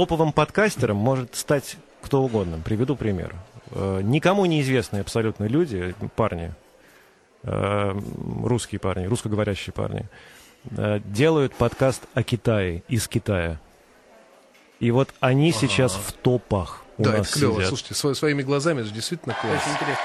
топовым подкастером может стать кто угодно. Приведу пример. Э, никому неизвестные абсолютно люди, парни, э, русские парни, русскоговорящие парни, э, делают подкаст о Китае, из Китая. И вот они ага. сейчас в топах у да, нас это клево. сидят. Слушайте, сво- своими глазами это же действительно классно. Очень интересно.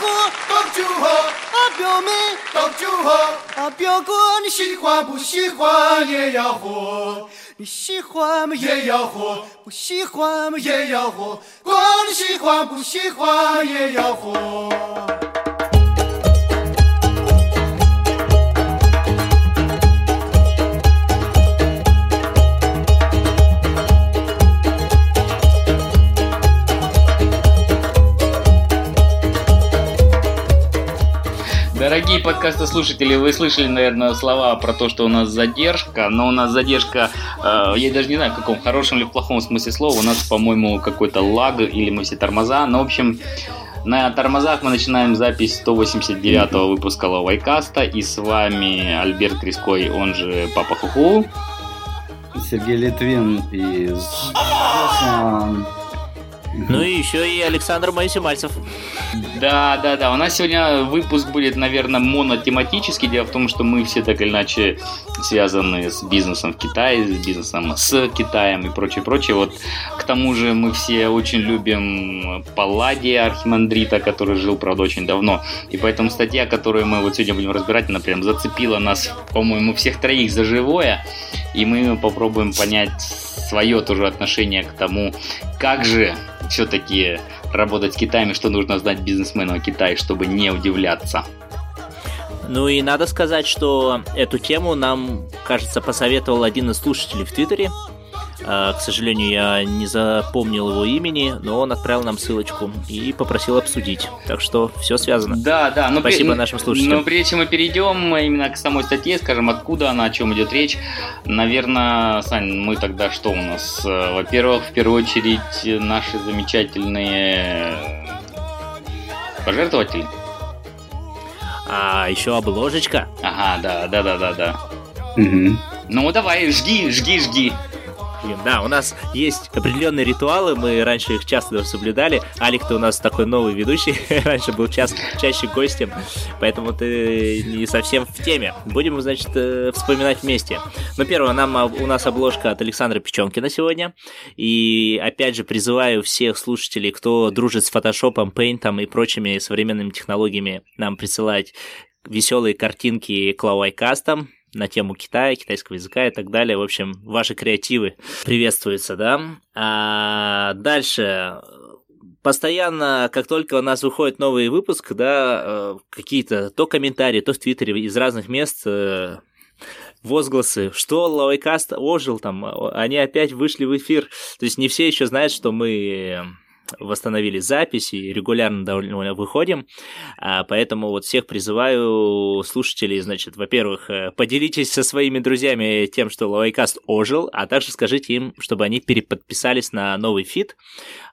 哥倒酒喝，啊，表妹倒酒喝，啊，表哥你喜欢不喜欢也要喝，你喜欢嘛也要喝，不喜欢嘛也要喝，管你喜欢不喜欢也要喝。Дорогие подкастослушатели, вы слышали, наверное, слова про то, что у нас задержка, но у нас задержка, э, я даже не знаю, в каком хорошем или в плохом смысле слова, у нас, по-моему, какой-то лаг или мы все тормоза, но, в общем, на тормозах мы начинаем запись 189-го выпуска Лавайкаста, и с вами Альберт Криской, он же Папа Хуху. Сергей Литвин из... Ну и еще и Александр Моисей-Мальцев. Да, да, да. У нас сегодня выпуск будет, наверное, монотематический. Дело в том, что мы все так или иначе связаны с бизнесом в Китае, с бизнесом с Китаем и прочее, прочее. Вот к тому же мы все очень любим Палладия Архимандрита, который жил, правда, очень давно. И поэтому статья, которую мы вот сегодня будем разбирать, она прям зацепила нас, по-моему, всех троих за живое. И мы попробуем понять свое тоже отношение к тому, как же все-таки работать с Китаем и что нужно знать бизнесмену о Китае, чтобы не удивляться. Ну и надо сказать, что эту тему нам, кажется, посоветовал один из слушателей в Твиттере. А, К сожалению, я не запомнил его имени, но он отправил нам ссылочку и попросил обсудить. Так что все связано. Да, да. Но Спасибо при- нашим слушателям. Но прежде чем мы перейдем именно к самой статье, скажем, откуда она, о чем идет речь, наверное, Сань, мы тогда что у нас? Э, Во-первых, в первую очередь, наши замечательные пожертвователи. А еще обложечка. Ага, да, да, да, да, да. Мгм. Ну давай, жги, жги, жги. Блин, Да, у нас есть определенные ритуалы, мы раньше их часто даже соблюдали. Алик, ты у нас такой новый ведущий, раньше был час, чаще гостем, поэтому ты не совсем в теме. Будем, значит, э, вспоминать вместе. Ну, первое, нам, у нас обложка от Александра Печенкина сегодня. И, опять же, призываю всех слушателей, кто дружит с фотошопом, пейнтом и прочими современными технологиями, нам присылать веселые картинки к лавайкастам, на тему Китая, китайского языка и так далее. В общем, ваши креативы приветствуются, да. А дальше постоянно, как только у нас выходит новый выпуск, да, э, какие-то то комментарии, то в Твиттере из разных мест э, возгласы, что Лавайкаст ожил, там, они опять вышли в эфир. То есть не все еще знают, что мы восстановили запись и регулярно довольно выходим, а, поэтому вот всех призываю слушателей, значит, во-первых, э, поделитесь со своими друзьями тем, что Лавайкаст ожил, а также скажите им, чтобы они переподписались на новый фид,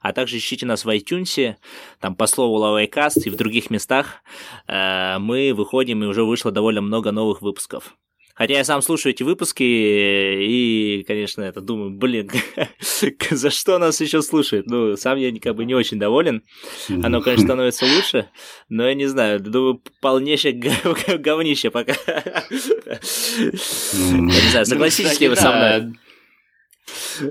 а также ищите нас в iTunes, там по слову Лавайкаст и в других местах. Э, мы выходим, и уже вышло довольно много новых выпусков. Хотя я сам слушаю эти выпуски и, конечно, это думаю, блин, за что нас еще слушают? Ну, сам я как бы не очень доволен. Оно, конечно, становится лучше, но я не знаю, думаю, полнейшее гов- говнище пока. Я не знаю, согласитесь ли вы со мной?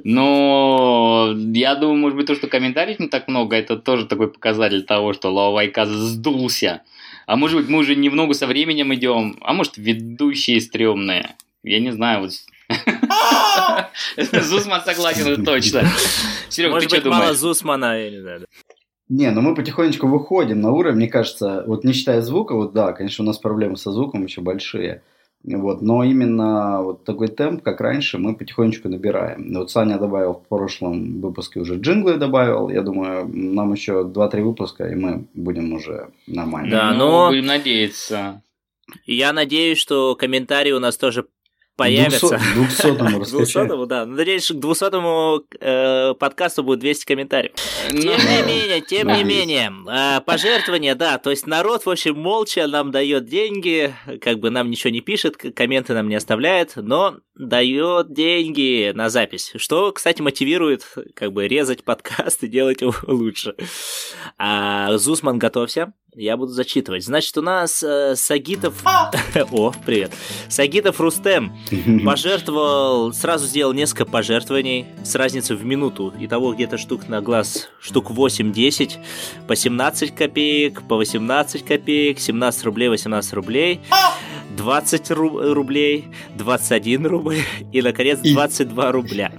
Но я думаю, может быть, то, что комментариев не так много, это тоже такой показатель того, что Лавайка сдулся. А может быть, мы уже немного со временем идем, а может, ведущие стрёмные. Я не знаю, вот... Зусман согласен, это точно. Серега, ты что быть, мало думаешь? Зусмана, я не знаю. Не, ну мы потихонечку выходим на уровень, мне кажется, вот не считая звука, вот да, конечно, у нас проблемы со звуком еще большие, вот, но именно вот такой темп, как раньше, мы потихонечку набираем. Вот Саня добавил в прошлом выпуске уже джинглы добавил, я думаю, нам еще 2-3 выпуска, и мы будем уже нормально. Да, Ну, но- Будем надеяться. Я надеюсь, что комментарии у нас тоже появятся. К 200 К 200 да. Надеюсь, к 200 э, подкасту будет 200 комментариев. Ну, Тем не менее, тем не менее, э, пожертвования, да, то есть народ, в общем, молча нам дает деньги, как бы нам ничего не пишет, комменты нам не оставляет, но дает деньги на запись, что, кстати, мотивирует как бы резать подкаст и делать его лучше. А, Зусман, готовься, я буду зачитывать. Значит, у нас э, Сагитов... О, привет. Сагитов Рустем пожертвовал, сразу сделал несколько пожертвований с разницей в минуту. Итого где-то штук на глаз, штук 8-10, по 17 копеек, по 18 копеек, 17 рублей, 18 рублей, 20 ру- рублей, 21 рубль и, наконец, И- 22 рубля.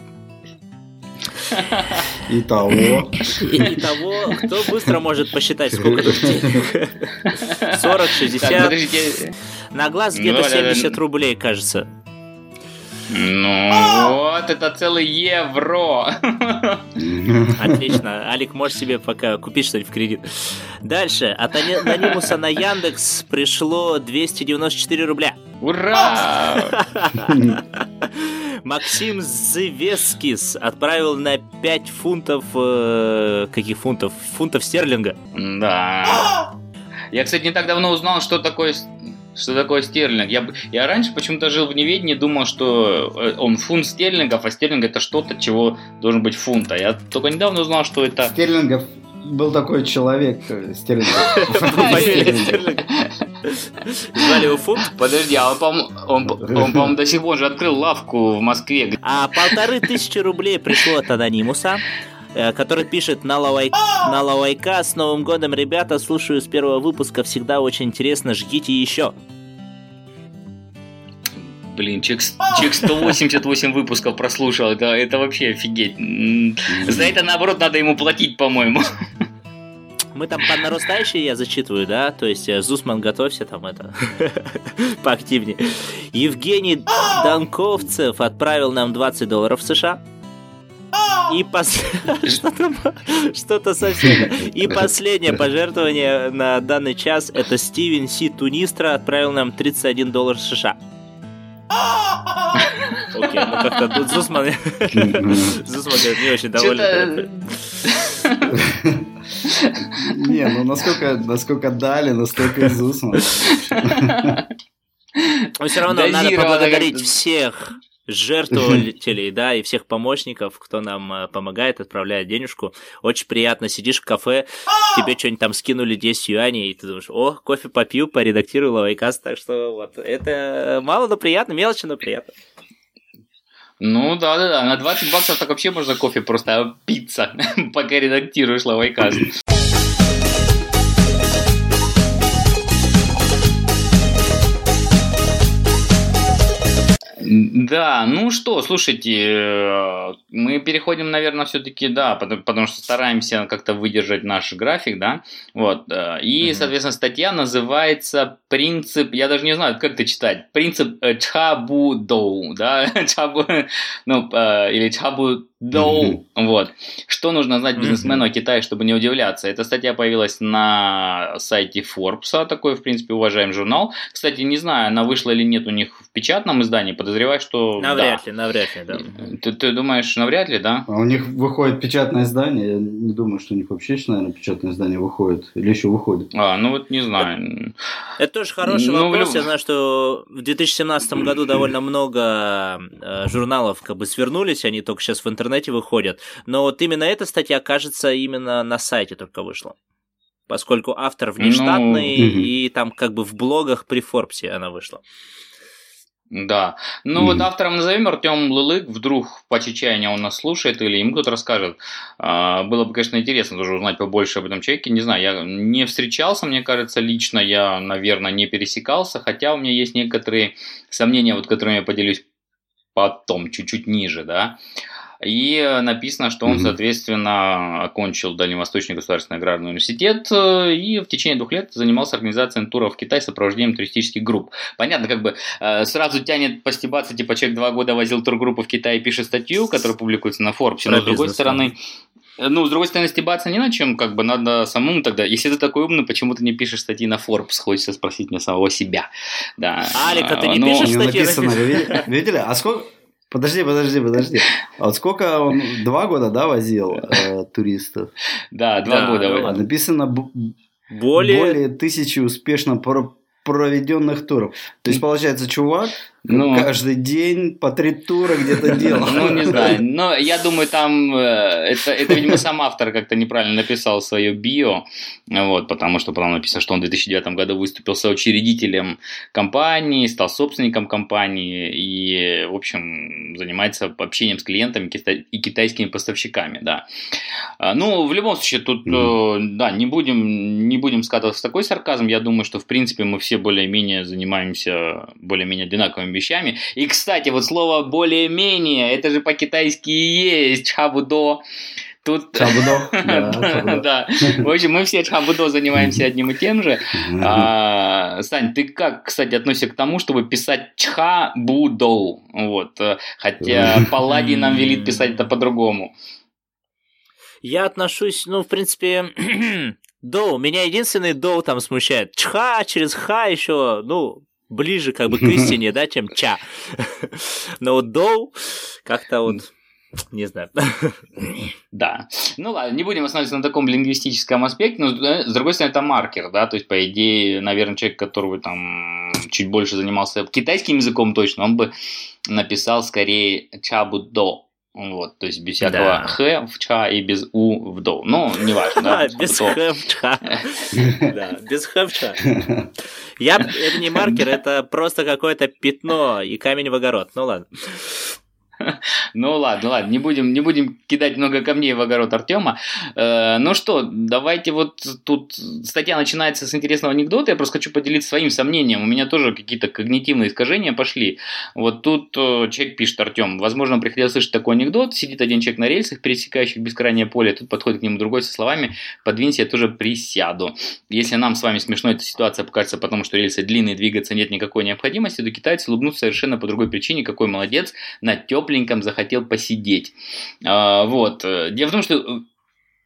Итого. И Итого, кто быстро может посчитать, сколько тут денег? 40, Так, 60, подождите. на глаз Ну, где-то да. 70 рублей, кажется. Ну, вот, это целый евро. Отлично. Алик, можешь себе пока купить что-нибудь в кредит. Дальше. От ани- анонимуса на Яндекс пришло 294 рубля. Ура! Максим Зевескис отправил на 5 фунтов... э, каких фунтов? Фунтов стерлинга. Да. Я, кстати, не так давно узнал, что такое что такое стерлинг. Я, я раньше почему-то жил в неведении, думал, что э, он фунт стерлингов, а стерлинг это что-то, чего должен быть фунт. А я только недавно узнал, что это... Стерлингов был такой человек, э, Стерлингов. Стерлинга. Звали его фунт. Подожди, а он, по-моему, до сих пор же открыл лавку в Москве. А полторы тысячи рублей пришло от анонимуса, который пишет на, лавай... на лавайка с Новым годом, ребята, слушаю с первого выпуска, всегда очень интересно, ждите еще. Блин, чек, чек 188 выпусков прослушал. Это, это вообще офигеть. За это, наоборот, надо ему платить, по-моему. Мы там по нарастающей я зачитываю, да? То есть э, Зусман, готовься там это поактивнее. Евгений Данковцев отправил нам 20 долларов США. И пос... что там? Что-то совсем. И последнее пожертвование на данный час это Стивен Си Тунистра отправил нам 31 доллар США. Окей, ну как-то тут Зусман... Зусман говорит, не очень доволен. Не, ну насколько, насколько дали, настолько из Усмана. Но все равно надо поблагодарить всех жертвователей, да, и всех помощников, кто нам э, помогает, отправляет денежку. Очень приятно, сидишь в кафе, тебе что-нибудь там скинули 10 юаней, и ты думаешь, о, кофе попью, поредактирую лавайкаст, так что вот, это мало, но приятно, мелочно, но приятно. Ну да, да, да. На 20 баксов так вообще можно кофе просто пицца, пока редактируешь лавайкаст. Да, ну что, слушайте, э, мы переходим, наверное, все-таки, да, потому, потому что стараемся как-то выдержать наш график, да, вот, э, и, Мгм. соответственно, статья называется «Принцип», я даже не знаю, как это читать, «Принцип э, Чабудоу», да, Чабу, ну, э, или Чабудоу, вот, что нужно знать бизнесмену о Китае, чтобы не удивляться. Эта статья появилась на сайте Forbes, такой, в принципе, уважаемый журнал. Кстати, не знаю, она вышла или нет у них в печатном издании, подозреваю, что Навряд ли, навряд ли, да. да. Ты, ты думаешь, навряд ли, да? А у них выходит печатное издание. Я не думаю, что у них вообще наверное, печатное издание выходит. Или еще выходит. А, ну вот не знаю. Это тоже хороший Ну, вопрос. в Я знаю, что в 2017 году довольно много э, журналов как бы свернулись, они только сейчас в интернете выходят. Но вот именно эта статья, кажется, именно на сайте только вышла. Поскольку автор внештатный, Ну, мгм. и там как бы в блогах при Форбсе она вышла. Да. Ну Мгм. вот автором назовем Артем Лылык. Вдруг по чечаянию он нас слушает или ему кто-то расскажет. А, Было бы, конечно, интересно тоже узнать побольше об этом человеке. Не знаю, я не встречался, мне кажется, лично я, наверное, не пересекался. Хотя у меня есть некоторые сомнения, вот которыми я поделюсь потом, чуть-чуть ниже, да. И э, написано, что он, соответственно, окончил Дальневосточный государственный аграрный университет э, и в течение двух лет занимался организацией туров в Китай с сопровождением туристических групп. Понятно, как бы э, сразу тянет постебаться, типа человек два года возил тургруппу в Китай и пишет статью, которая публикуется на Форбсе, но с другой стороны, Ну, с другой стороны, стебаться не на чем, как бы надо самому тогда. Если ты такой умный, почему ты не пишешь статьи на Forbes? Хочется спросить мне самого себя. Да. Алик, а ты не Ну, пишешь Не статьи? написано? Видели? А сколько... Подожди, подожди, подожди. А вот сколько он два года, да, возил э, туристов? Да, два Да, года. ну вы- А написано Более... более тысячи успешно про- проведенных туров. То есть, получается, чувак Ну. каждый день по три тура где-то делал. Ну, не знаю. Но я думаю, там э, это, это, видимо, сам автор как-то неправильно написал свое био. Вот, потому что потом написано, что он в 2009 году выступил соучредителем компании, стал собственником компании и, в общем, занимается общением с клиентами и китайскими поставщиками, да. А, Ну, в любом случае, тут, э, да, не будем, не будем скатываться в такой сарказм. Я думаю, что, в принципе, мы все более-менее занимаемся более-менее одинаковыми вещами. И, кстати, вот слово «более-менее», это же по-китайски и есть «чхабудо». Тут... Чабудо. Да, чабудо. Да. В общем, мы все чхабудо занимаемся одним и тем же. А, Сань, ты как, кстати, относишься к тому, чтобы писать чхабудо? Вот. э, Хотя Палладий нам велит писать это по-другому. Я отношусь, ну, в принципе, доу. Меня единственный доу там смущает. Чха через ха еще, ну, ближе как бы к истине, да, чем ча. Но вот доу как-то вот, не знаю. Да. Ну ладно, не будем останавливаться на таком лингвистическом аспекте, но с другой стороны это маркер, да, то есть по идее, наверное, человек, который там чуть больше занимался китайским языком точно, он бы написал скорее чабудо. Вот, то есть без всякого Да. х в ча и без у в до. Ну, неважно, да. Без х в чха. Да, без х в чха. Я, это не маркер, это просто какое-то пятно и камень в огород. Ну ладно. Ну ладно, ладно, не будем, не будем кидать много камней в огород Артема. Э, ну что, давайте вот тут статья начинается с интересного анекдота. Я просто хочу поделиться своим сомнением. У меня тоже какие-то когнитивные искажения пошли. Вот тут э, человек пишет, Артем, возможно, он приходил слышать такой анекдот. Сидит один человек на рельсах, пересекающих бескрайнее поле. Тут подходит к нему другой со словами, подвинься, я тоже присяду. Если нам с вами смешно эта ситуация покажется, потому что рельсы длинные, двигаться нет никакой необходимости, то китайцы улыбнутся совершенно по другой причине, какой молодец, на тепленьком захотел посидеть. А, вот. Дело в том, что э,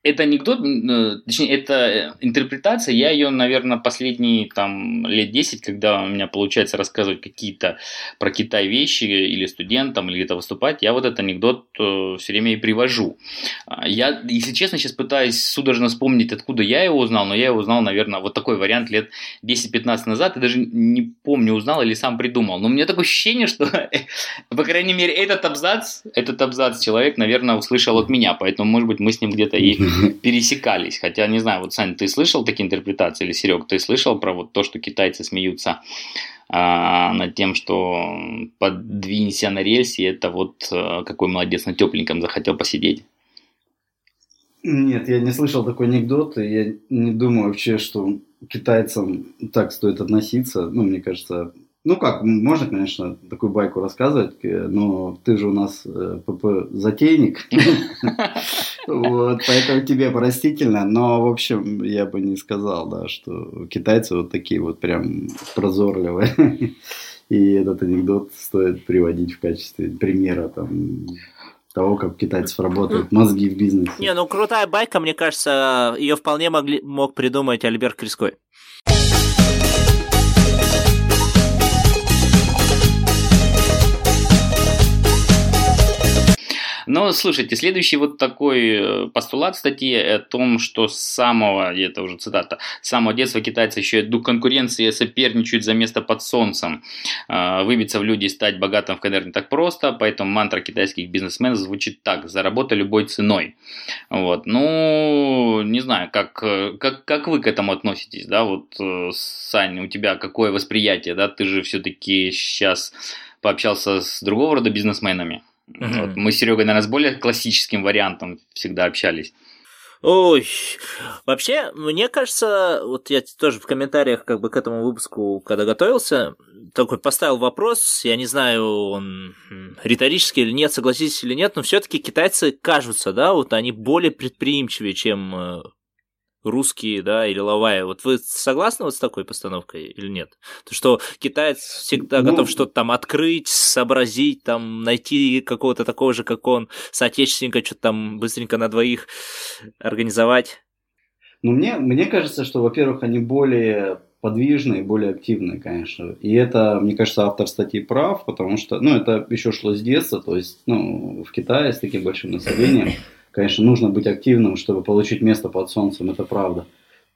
это анекдот, э, точнее, это интерпретация, я ее, наверное, последние там лет 10, когда у меня получается рассказывать какие-то про Китай вещи или студентам, или где-то выступать, я вот этот анекдот все время и привожу. А, Я, если честно, сейчас пытаюсь судорожно вспомнить, откуда я его узнал, но я его узнал, наверное, вот такой вариант лет 10-15 назад, и даже не помню, узнал или сам придумал. Но у меня такое ощущение, что, по крайней мере, этот абзац, этот абзац человек, наверное, услышал от меня, поэтому, может быть, мы с ним где-то и пересекались. Хотя, не знаю, вот, Сань, ты слышал такие интерпретации, или, Серег, ты слышал про вот то, что китайцы смеются а, над тем, что подвинься на рельсе, это вот а, какой молодец на тепленьком захотел посидеть. Нет, я не слышал такой анекдот, и я не думаю вообще, что китайцам так стоит относиться. Ну, мне кажется, ну как, можно, конечно, такую байку рассказывать, э, но ты же у нас э, ПП-затейник, вот, поэтому тебе простительно, но, в общем, я бы не сказал, да, что китайцы вот такие вот прям прозорливые, и этот анекдот стоит приводить в качестве примера, там, того, как китайцев работают мозги в бизнесе. Не, ну крутая байка, мне кажется, ее вполне могли, мог придумать Альберт Криской. Но, слушайте, следующий вот такой э, постулат статьи о том, что с самого, и это уже цитата, с самого детства китайцы еще дух конкуренции соперничают за место под солнцем. Э, Выбиться в люди и стать богатым в КНР не так просто, поэтому мантра китайских бизнесменов звучит так, заработай любой ценой. Вот, ну, не знаю, как, э, как, как вы к этому относитесь, да, вот, э, Сань, у тебя какое восприятие, да, ты же все-таки сейчас пообщался с другого рода бизнесменами. Мгм. Вот. Мы с Серегой, наверное, с более классическим вариантом всегда общались. Ой, вообще, мне кажется, вот я тоже в комментариях как бы к этому выпуску, когда готовился, такой поставил вопрос, я не знаю, он риторический или нет, согласитесь или нет, но все-таки китайцы кажутся, да, вот они более предприимчивее, чем э, русские, да, или лавая. Вот вы согласны вот с такой постановкой или нет? То, что китаец всегда ну, готов что-то там открыть, сообразить, там, найти какого-то такого же, как он, соотечественника, что-то там быстренько на двоих организовать. Ну, мне, мне кажется, что, во-первых, они более подвижные, более активные, конечно. И это, мне кажется, автор статьи прав, потому что, ну, это еще шло с детства, то есть, ну, в Китае с таким большим населением, конечно, нужно быть активным, чтобы получить место под солнцем, это правда.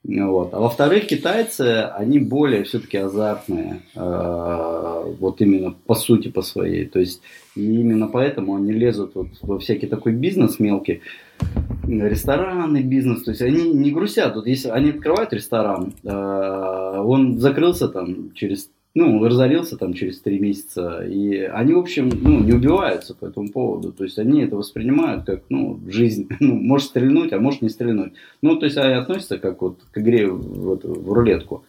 Вот. А во-вторых, китайцы, они более все-таки азартные, э, вот именно по сути по своей. То есть и именно поэтому они лезут вот во всякий такой бизнес мелкий, ресторанный бизнес, то есть они не грустят. Вот если они открывают ресторан, э, он закрылся там через ну, разорился там через три месяца, и они, в общем, ну, не убиваются по этому поводу, то есть они это воспринимают как, ну, жизнь, ну, может стрельнуть, а может не стрельнуть, ну, то есть они относятся как вот к игре в, в, в рулетку,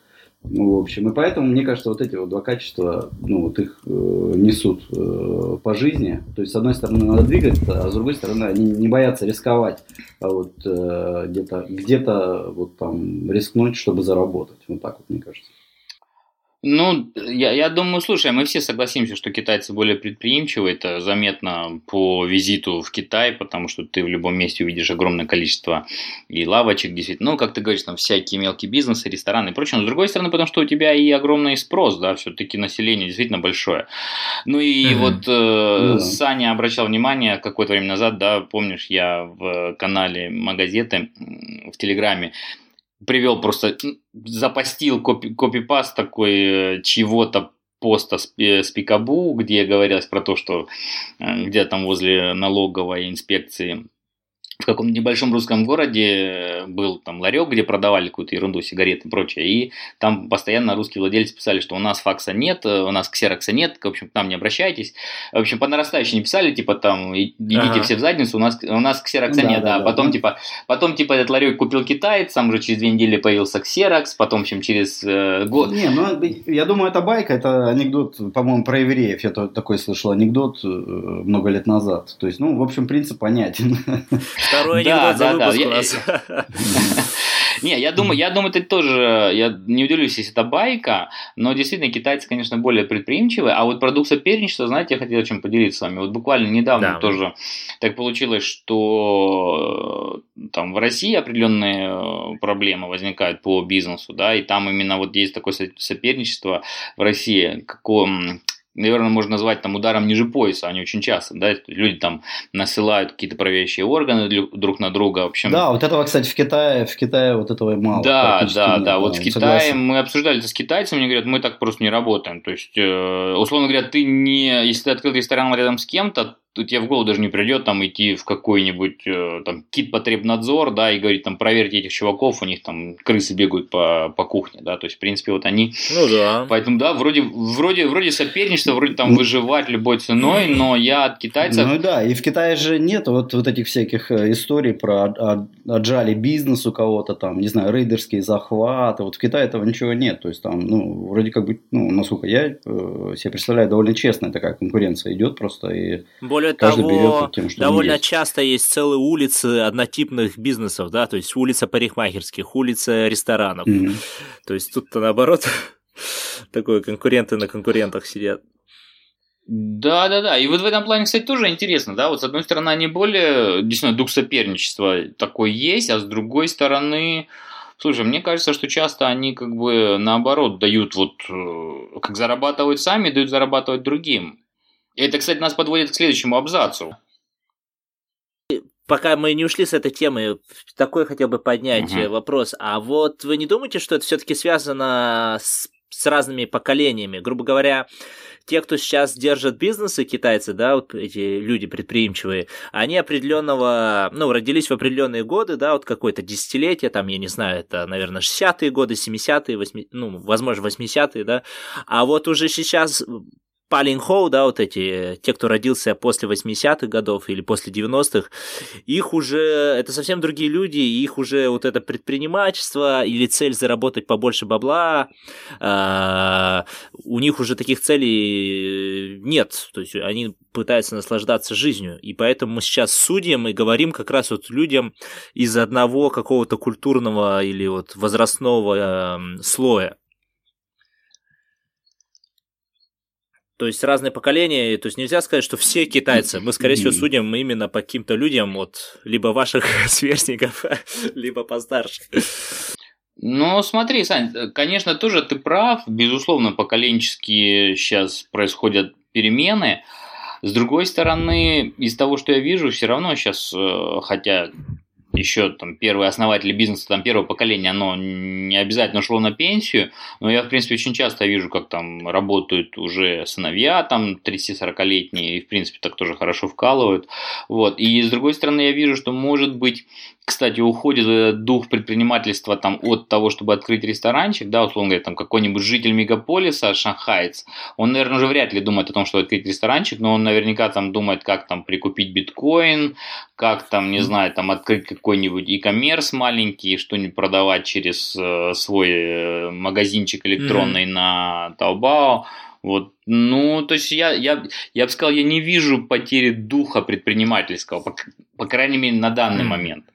ну, в общем, и поэтому, мне кажется, вот эти вот два качества, ну, вот их э, несут э, по жизни. То есть, с одной стороны, надо двигаться, а с другой стороны, они не боятся рисковать, а вот э, где-то, где-то вот там рискнуть, чтобы заработать. Вот так вот, мне кажется. Ну, я, я думаю, слушай, мы все согласимся, что китайцы более предприимчивы. Это заметно по визиту в Китай, потому что ты в любом месте увидишь огромное количество и лавочек, действительно. Ну, как ты говоришь, там всякие мелкие бизнесы, рестораны и прочее. Но с другой стороны, потому что у тебя и огромный спрос, да, все-таки население действительно большое. Ну и mm-hmm. вот э, ну, Саня обращал внимание какое-то время назад, да, помнишь, я в канале Магазеты в Телеграме привел просто, запостил копи, копипаст такой э, чего-то поста э, с Пикабу, где говорилось про то, что э, где там возле налоговой инспекции в каком-то небольшом русском городе был там ларек, где продавали какую-то ерунду, сигареты и прочее, и там постоянно русские владельцы писали, что у нас факса нет, у нас ксерокса нет, в общем, к нам не обращайтесь. В общем, по нарастающей не писали, типа там, идите ага. все в задницу, у нас, у нас ксерокса да, нет, да, да, потом, да. типа, потом, типа, этот ларек купил китаец, сам уже через две недели появился ксерокс, потом, в общем, через э, год... Не, ну, я думаю, это байка, это анекдот, по-моему, про евреев, я такой слышал анекдот э, много лет назад. То есть, ну, в общем, принцип понятен. Второй анекдот за выпуск у нас. Не, я думаю, я думаю, это тоже, я не удивлюсь, если это байка, но действительно китайцы, конечно, более предприимчивые, а вот продукт соперничества, знаете, я хотел чем поделиться с вами. Вот буквально недавно да. тоже так получилось, что э, там в России определенные э, проблемы возникают по бизнесу, да, и там именно вот есть такое соперничество в России, какое наверное, можно назвать там ударом ниже пояса, они очень часто, да, люди там насылают какие-то проверяющие органы друг на друга, в общем. Да, вот этого, кстати, в Китае, в Китае вот этого мало. Да, да, да, вот в Китае согласен. мы обсуждали это с китайцами, они говорят, мы так просто не работаем, то есть, э, условно говоря, ты не, если ты открыл ресторан рядом с кем-то, тебе в голову даже не придет там идти в какой-нибудь э, там кит потребнадзор, да, и говорить там проверьте этих чуваков, у них там крысы бегают по, по кухне, да, то есть в принципе вот они. Ну да. Поэтому да, вроде вроде вроде соперничество, вроде там ну. выживать любой ценой, но я от китайцев. Ну да, и в Китае же нет вот вот этих всяких э, историй про отжали бизнес у кого-то там, не знаю, рейдерские захваты, вот в Китае этого ничего нет, то есть там, ну вроде как бы, ну насколько я э, себе представляю, довольно честная такая конкуренция идет просто и. Более более Каждый того, тем, довольно есть. часто есть целые улицы однотипных бизнесов, да, то есть улица парикмахерских, улица ресторанов. Mm-hmm. То есть тут-то наоборот такое конкуренты на конкурентах сидят. Да, да, да. И вот в этом плане, кстати, тоже интересно, да. Вот с одной стороны, они более, действительно, дух соперничества такой есть, а с другой стороны, слушай, мне кажется, что часто они как бы наоборот дают вот, э, как зарабатывать сами, дают зарабатывать другим. Это, кстати, нас подводит к следующему абзацу. Пока мы не ушли с этой темы, такой хотел бы поднять угу. вопрос. А вот вы не думаете, что это все-таки связано с, с разными поколениями? Грубо говоря, те, кто сейчас держат бизнесы, китайцы, да, вот эти люди предприимчивые, они определенного, ну, родились в определенные годы, да, вот какое-то десятилетие, там, я не знаю, это, наверное, 60-е годы, 70-е, 80 ну, возможно, 80-е, да, а вот уже сейчас Палинхоу, да, вот эти, те, кто родился после 80-х годов или после 90-х, их уже, это совсем другие люди, их уже вот это предпринимательство или цель заработать побольше бабла, э, у них уже таких целей нет, то есть они пытаются наслаждаться жизнью, и поэтому мы сейчас судим и говорим как раз вот людям из одного какого-то культурного или вот возрастного э, слоя. То есть разные поколения, то есть нельзя сказать, что все китайцы. Мы, скорее всего, судим именно по каким-то людям, вот, либо ваших сверстников, либо постарше. Ну, смотри, Сань, конечно, тоже ты прав. Безусловно, поколенческие сейчас происходят перемены. С другой стороны, из того, что я вижу, все равно сейчас, э, хотя еще там первые основатели бизнеса там первого поколения, оно не обязательно шло на пенсию, но я, в принципе, очень часто вижу, как там работают уже сыновья, там 30-40-летние, и, в принципе, так тоже хорошо вкалывают. Вот. И, с другой стороны, я вижу, что, может быть, кстати, уходит дух предпринимательства там, от того, чтобы открыть ресторанчик, да, условно говоря, там какой-нибудь житель мегаполиса, шанхаец, он, наверное, уже вряд ли думает о том, что открыть ресторанчик, но он наверняка там думает, как там прикупить биткоин, как там, не знаю, там открыть какой-нибудь e-commerce маленький, что-нибудь продавать через э, свой э, магазинчик электронный mm-hmm. на Taobao. Вот, ну, то есть я, я, я бы сказал, я не вижу потери духа предпринимательского, по, по крайней мере, на данный mm-hmm. момент.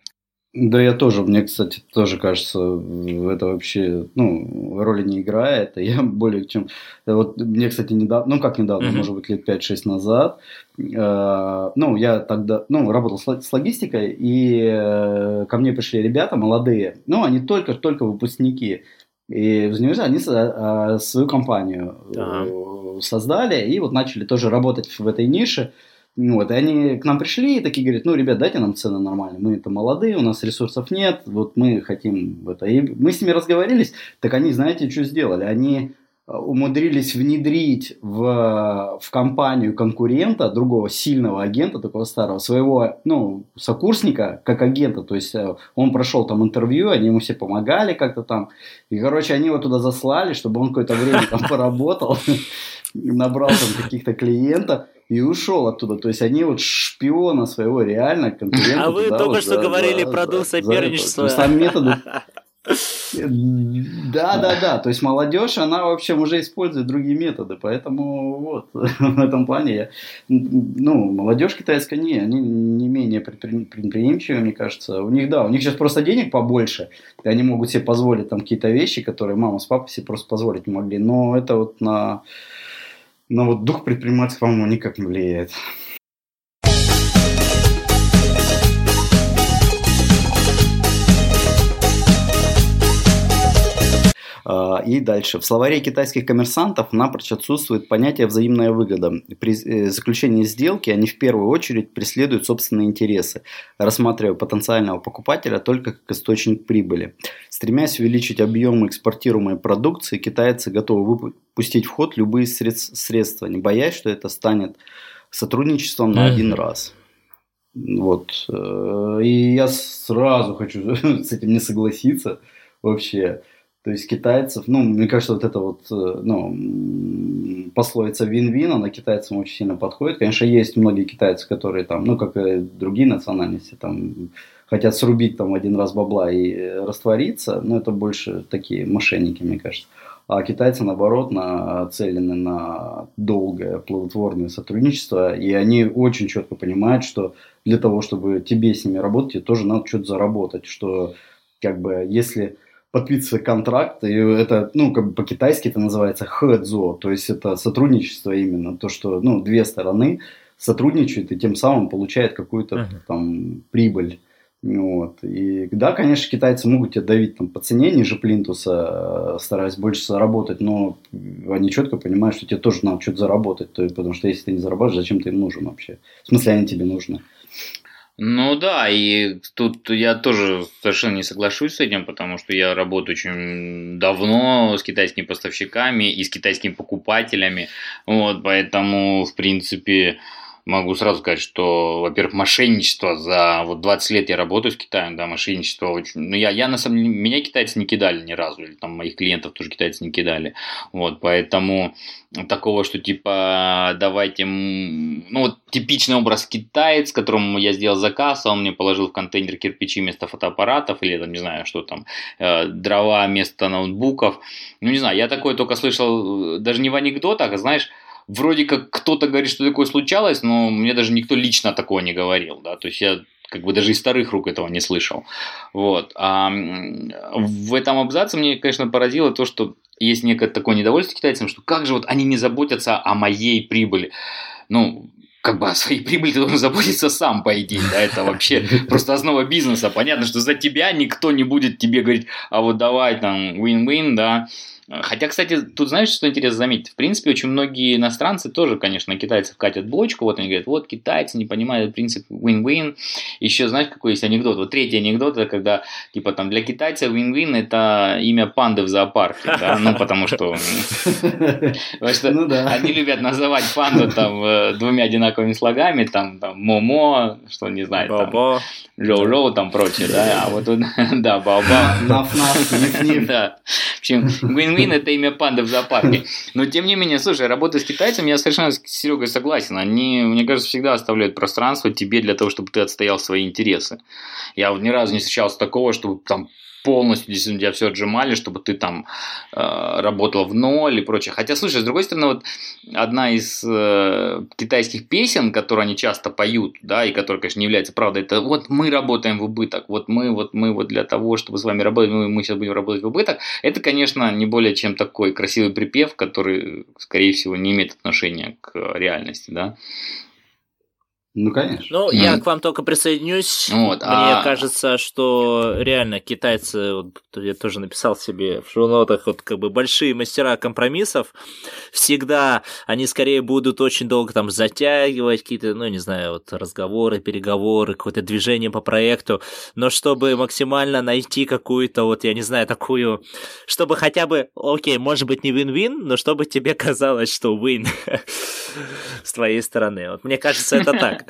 Да, я тоже, мне, кстати, тоже кажется, это вообще, ну, роли не играет. Я более чем... Вот мне, кстати, недавно, ну, как недавно, mm-hmm. может быть, лет 5-6 назад, э, ну, я тогда, ну, работал с логистикой, и э, ко мне пришли ребята молодые, ну, они только-только выпускники, и в университете они э, свою компанию uh-huh. создали, и вот начали тоже работать в этой нише, вот, и они к нам пришли и такие говорят, ну, ребят, дайте нам цены нормальные, мы это молодые, у нас ресурсов нет, вот мы хотим это. И мы с ними разговорились, так они, знаете, что сделали? Они э, умудрились внедрить в, в компанию конкурента, другого сильного агента, такого старого, своего, ну, сокурсника, как агента, то есть э, он прошел там интервью, они ему все помогали как-то там, и, короче, они его туда заслали, чтобы он какое-то время там поработал, набрал там каких-то клиентов, и ушел оттуда. То есть они вот шпиона своего реально конкурента. А вы только вот что говорили за, про дух соперничества. За, сам методы. Да, да, да. То есть молодежь, она, в общем, уже использует другие методы. Поэтому вот в этом плане я, ну, молодежь китайская не, они не менее предприимчивые, мне кажется. У них, да, у них сейчас просто денег побольше. И они могут себе позволить там какие-то вещи, которые мама с папой себе просто позволить не могли. Но это вот на но вот дух предпринимательства, по-моему, никак не влияет. И дальше. В словаре китайских коммерсантов напрочь отсутствует понятие взаимная выгода. При э, заключении сделки они в первую очередь преследуют собственные интересы, рассматривая потенциального покупателя только как источник прибыли. Стремясь увеличить объем экспортируемой продукции, китайцы готовы выпустить в ход любые средства, не боясь, что это станет сотрудничеством на один раз. Вот. Э, и я сразу хочу с этим не согласиться вообще. То есть китайцев, ну, мне кажется, вот это вот, э, ну, пословица вин-вин, она китайцам очень сильно подходит. Конечно, есть многие китайцы, которые там, ну, как и другие национальности, там, хотят срубить там один раз бабла и э, раствориться, но это больше такие мошенники, мне кажется. А китайцы, наоборот, нацелены на долгое плодотворное сотрудничество, и они очень четко понимают, что для того, чтобы тебе с ними работать, тебе тоже надо что-то заработать, что как бы если подписывать контракт, и это, ну, как бы по-китайски это называется хэдзо, то есть это сотрудничество именно, то, что, ну, две стороны сотрудничают и тем самым получают какую-то uh-huh. там прибыль. Вот. И да, конечно, китайцы могут тебя давить там, по цене ниже плинтуса, стараясь больше заработать, но они четко понимают, что тебе тоже надо что-то заработать, то, потому что если ты не зарабатываешь, зачем ты им нужен вообще? В смысле, они тебе нужны? Ну да, и тут я тоже совершенно не соглашусь с этим, потому что я работаю очень давно с китайскими поставщиками и с китайскими покупателями, вот, поэтому, в принципе, могу сразу сказать, что, во-первых, мошенничество за вот 20 лет я работаю в Китае, да, мошенничество очень... Ну, я, я на самом деле, меня китайцы не кидали ни разу, или там моих клиентов тоже китайцы не кидали, вот, поэтому такого, что типа давайте, ну вот типичный образ китаец, которому я сделал заказ, а он мне положил в контейнер кирпичи вместо фотоаппаратов или там не знаю что там, э, дрова вместо ноутбуков, ну не знаю, я такое только слышал э, даже не в анекдотах, а знаешь, вроде как кто-то говорит, что такое случалось, но мне даже никто лично такого не говорил, да, то есть я как бы даже из старых рук этого не слышал. Вот. А в этом абзаце мне, конечно, поразило то, что есть некое такое недовольство китайцам, что как же вот они не заботятся о моей прибыли. Ну, как бы о своей прибыли ты должен заботиться сам, по идее, да, это вообще просто основа бизнеса. Понятно, что за тебя никто не будет тебе говорить, а вот давай там win-win, да, Хотя, кстати, тут знаешь, что интересно заметить? В принципе, очень многие иностранцы тоже, конечно, китайцев катят блочку. Вот они говорят, вот китайцы не понимают принцип win-win. Еще знаешь, какой есть анекдот? Вот третий анекдот, это когда, типа, там, для китайца win-win это имя панды в зоопарке, да, ну, потому что, потому что ну они любят называть панду там э, двумя одинаковыми слогами, там, там, момо, что не знаю, там, роу-роу, там, прочее, да, а вот да, баба. Наф-наф. Да. В общем, win-win Пингвин это имя панды в зоопарке. Но тем не менее, слушай, работа с китайцами, я совершенно с Серегой согласен. Они, мне кажется, всегда оставляют пространство тебе для того, чтобы ты отстоял свои интересы. Я вот ни разу не встречался такого, чтобы там полностью действительно тебя все отжимали, чтобы ты там э, работал в ноль и прочее. Хотя, слушай, с другой стороны, вот одна из э, китайских песен, которую они часто поют, да, и которая, конечно, не является правдой, это вот мы работаем в убыток, вот мы, вот мы вот для того, чтобы с вами работать, мы, мы сейчас будем работать в убыток. Это, конечно, не более чем такой красивый припев, который, скорее всего, не имеет отношения к реальности, да. Ну, конечно. Ну, mm. я к вам только присоединюсь. Вот, Мне а... кажется, что реально китайцы, вот, я тоже написал себе в шоу-нотах, вот как бы большие мастера компромиссов, всегда они скорее будут очень долго там затягивать какие-то, ну, не знаю, вот разговоры, переговоры, какое-то движение по проекту, но чтобы максимально найти какую-то, вот, я не знаю, такую, чтобы хотя бы, окей, может быть, не вин-вин, но чтобы тебе казалось, что win с твоей стороны. Вот мне кажется, это так.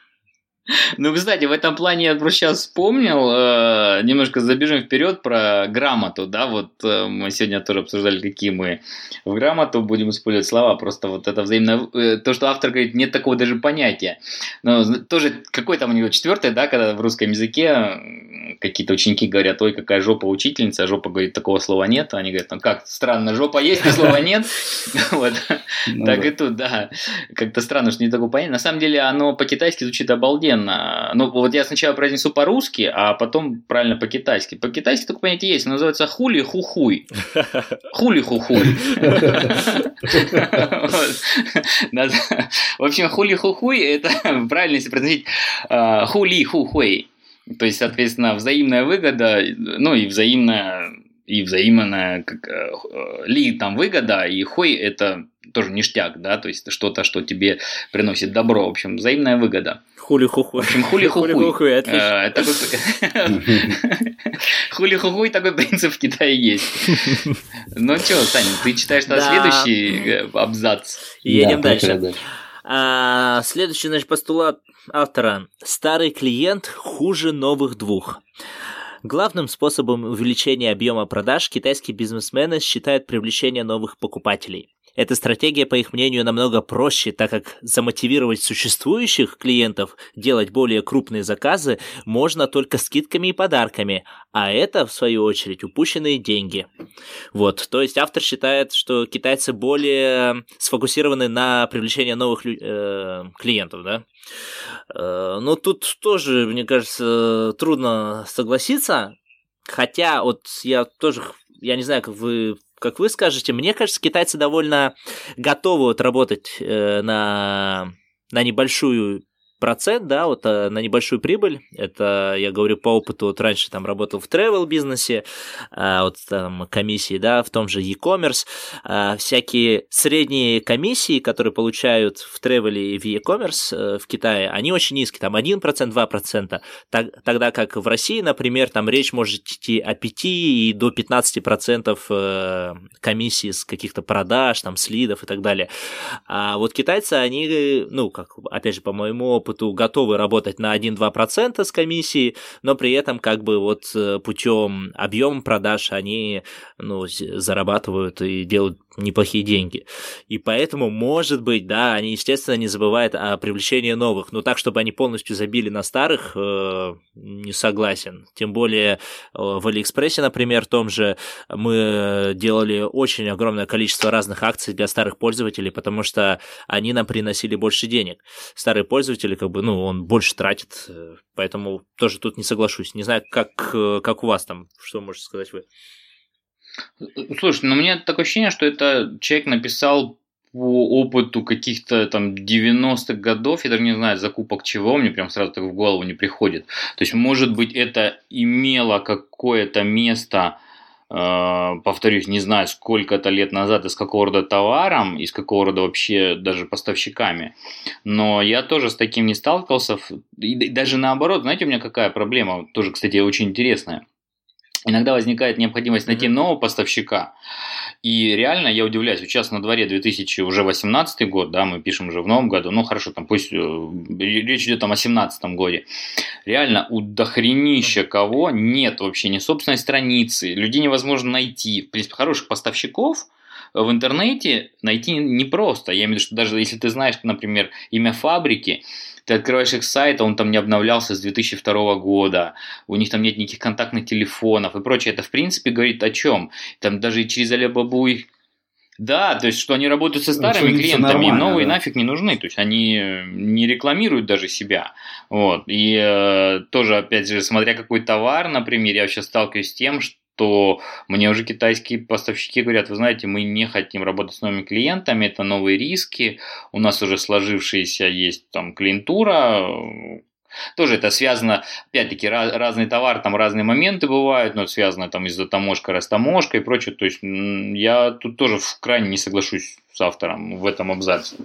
Ну, кстати, в этом плане я просто сейчас вспомнил, э, немножко забежим вперед про грамоту, да, вот э, мы сегодня тоже обсуждали, какие мы в грамоту будем использовать слова, просто вот это взаимно, э, то, что автор говорит, нет такого даже понятия, но тоже какой там у него четвертый, да, когда в русском языке какие-то ученики говорят, ой, какая жопа учительница, а жопа говорит, такого слова нет, они говорят, ну как, странно, жопа есть, но слова нет, вот, ну так и тут, да, как-то странно, что не такого понятия, на самом деле оно по-китайски звучит обалденно, ну вот я сначала произнесу по-русски, а потом правильно по-китайски, по-китайски такое понятие есть, называется хули хухуй, хули хухуй, в общем, хули хухуй, это правильно если произносить а, хули хухуй, то есть, соответственно, взаимная выгода, ну и взаимная и взаимная как, э, ли там выгода, и хой это тоже ништяк, да, то есть что-то, что тебе приносит добро, в общем, взаимная выгода. Хули-хухуй. В общем, хули-хухуй. Э, хули-хухуй такой принцип в Китае есть. Ну что, Саня, ты читаешь следующий э, абзац? Едем дальше. А, следующий, значит, постулат автора. Старый клиент хуже новых двух. Главным способом увеличения объема продаж китайские бизнесмены считают привлечение новых покупателей. Эта стратегия, по их мнению, намного проще, так как замотивировать существующих клиентов делать более крупные заказы можно только скидками и подарками, а это, в свою очередь, упущенные деньги. Вот, то есть автор считает, что китайцы более сфокусированы на привлечении новых э, клиентов, да. Э, но тут тоже, мне кажется, трудно согласиться, хотя вот я тоже, я не знаю, как вы как вы скажете, мне кажется, китайцы довольно готовы вот работать э, на, на небольшую процент, да, вот э, на небольшую прибыль. Это я говорю по опыту, вот раньше там работал в travel бизнесе, а, вот там комиссии, да, в том же e-commerce, а, всякие средние комиссии, которые получают в travel и в e-commerce э, в Китае, они очень низкие, там 1%, 2%, так, тогда как в России, например, там речь может идти о 5 и до 15% э, комиссии с каких-то продаж, там, слидов и так далее. А вот китайцы, они, ну, как, опять же, по моему опыту, готовы работать на 1-2% с комиссией, но при этом как бы вот э, путем объема продаж они, ну, зарабатывают и делают неплохие деньги. И поэтому, может быть, да, они, естественно, не забывают о привлечении новых, но так, чтобы они полностью забили на старых, э, не согласен. Тем более э, в Алиэкспрессе, например, том же мы делали очень огромное количество разных акций для старых пользователей, потому что они нам приносили больше денег. Старые пользователи, как бы, ну, он больше тратит, э, поэтому тоже тут не соглашусь. Не знаю, как, э, как у вас там, что можете сказать вы? Слушай, ну у меня такое ощущение, что это человек написал по опыту каких-то там 90-х годов, я даже не знаю, закупок чего, мне прям сразу так в голову не приходит. То есть, может быть, это имело какое-то место, э, повторюсь, не знаю, сколько-то лет назад, из какого рода товаром, из какого рода вообще даже поставщиками. Но я тоже с таким не сталкивался. И даже наоборот, знаете, у меня какая проблема, тоже, кстати, очень интересная иногда возникает необходимость найти нового поставщика. И реально я удивляюсь, сейчас на дворе 2018 год, да, мы пишем уже в новом году, ну хорошо, там пусть э, речь идет там о 17 годе. Реально у дохренища кого нет вообще ни собственной страницы, людей невозможно найти. В принципе, хороших поставщиков, в интернете найти непросто. Я имею в виду, что даже если ты знаешь, например, имя фабрики, ты открываешь их сайт, а он там не обновлялся с 2002 года, у них там нет никаких контактных телефонов и прочее. Это, в принципе, говорит о чем? Там даже и через Алибабу их да, то есть, что они работают со старыми клиентами, им новые да. нафиг не нужны, то есть, они не рекламируют даже себя, вот, и э, тоже, опять же, смотря какой товар, например, я сейчас сталкиваюсь с тем, что то мне уже китайские поставщики говорят, вы знаете, мы не хотим работать с новыми клиентами, это новые риски, у нас уже сложившаяся есть там клиентура, тоже это связано, опять-таки, раз, разный товар, там разные моменты бывают, но связано там из-за таможка, растаможка и прочее. То есть я тут тоже крайне не соглашусь с автором в этом абзаце.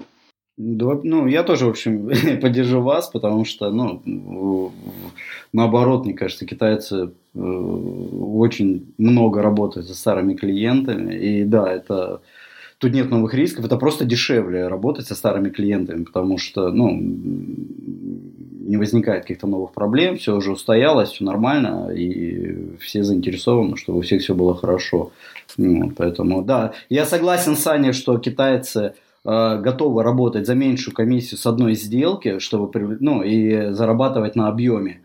Да, ну, я тоже, в общем, поддержу вас, потому что, ну, наоборот, мне кажется, китайцы э, очень много работают со старыми клиентами. И да, это тут нет новых рисков, это просто дешевле работать со старыми клиентами, потому что, ну, не возникает каких-то новых проблем, все уже устоялось, все нормально, и все заинтересованы, чтобы у всех все было хорошо. Ну, поэтому, да, я согласен с Аней, что китайцы готовы работать за меньшую комиссию с одной сделки, чтобы ну, и зарабатывать на объеме.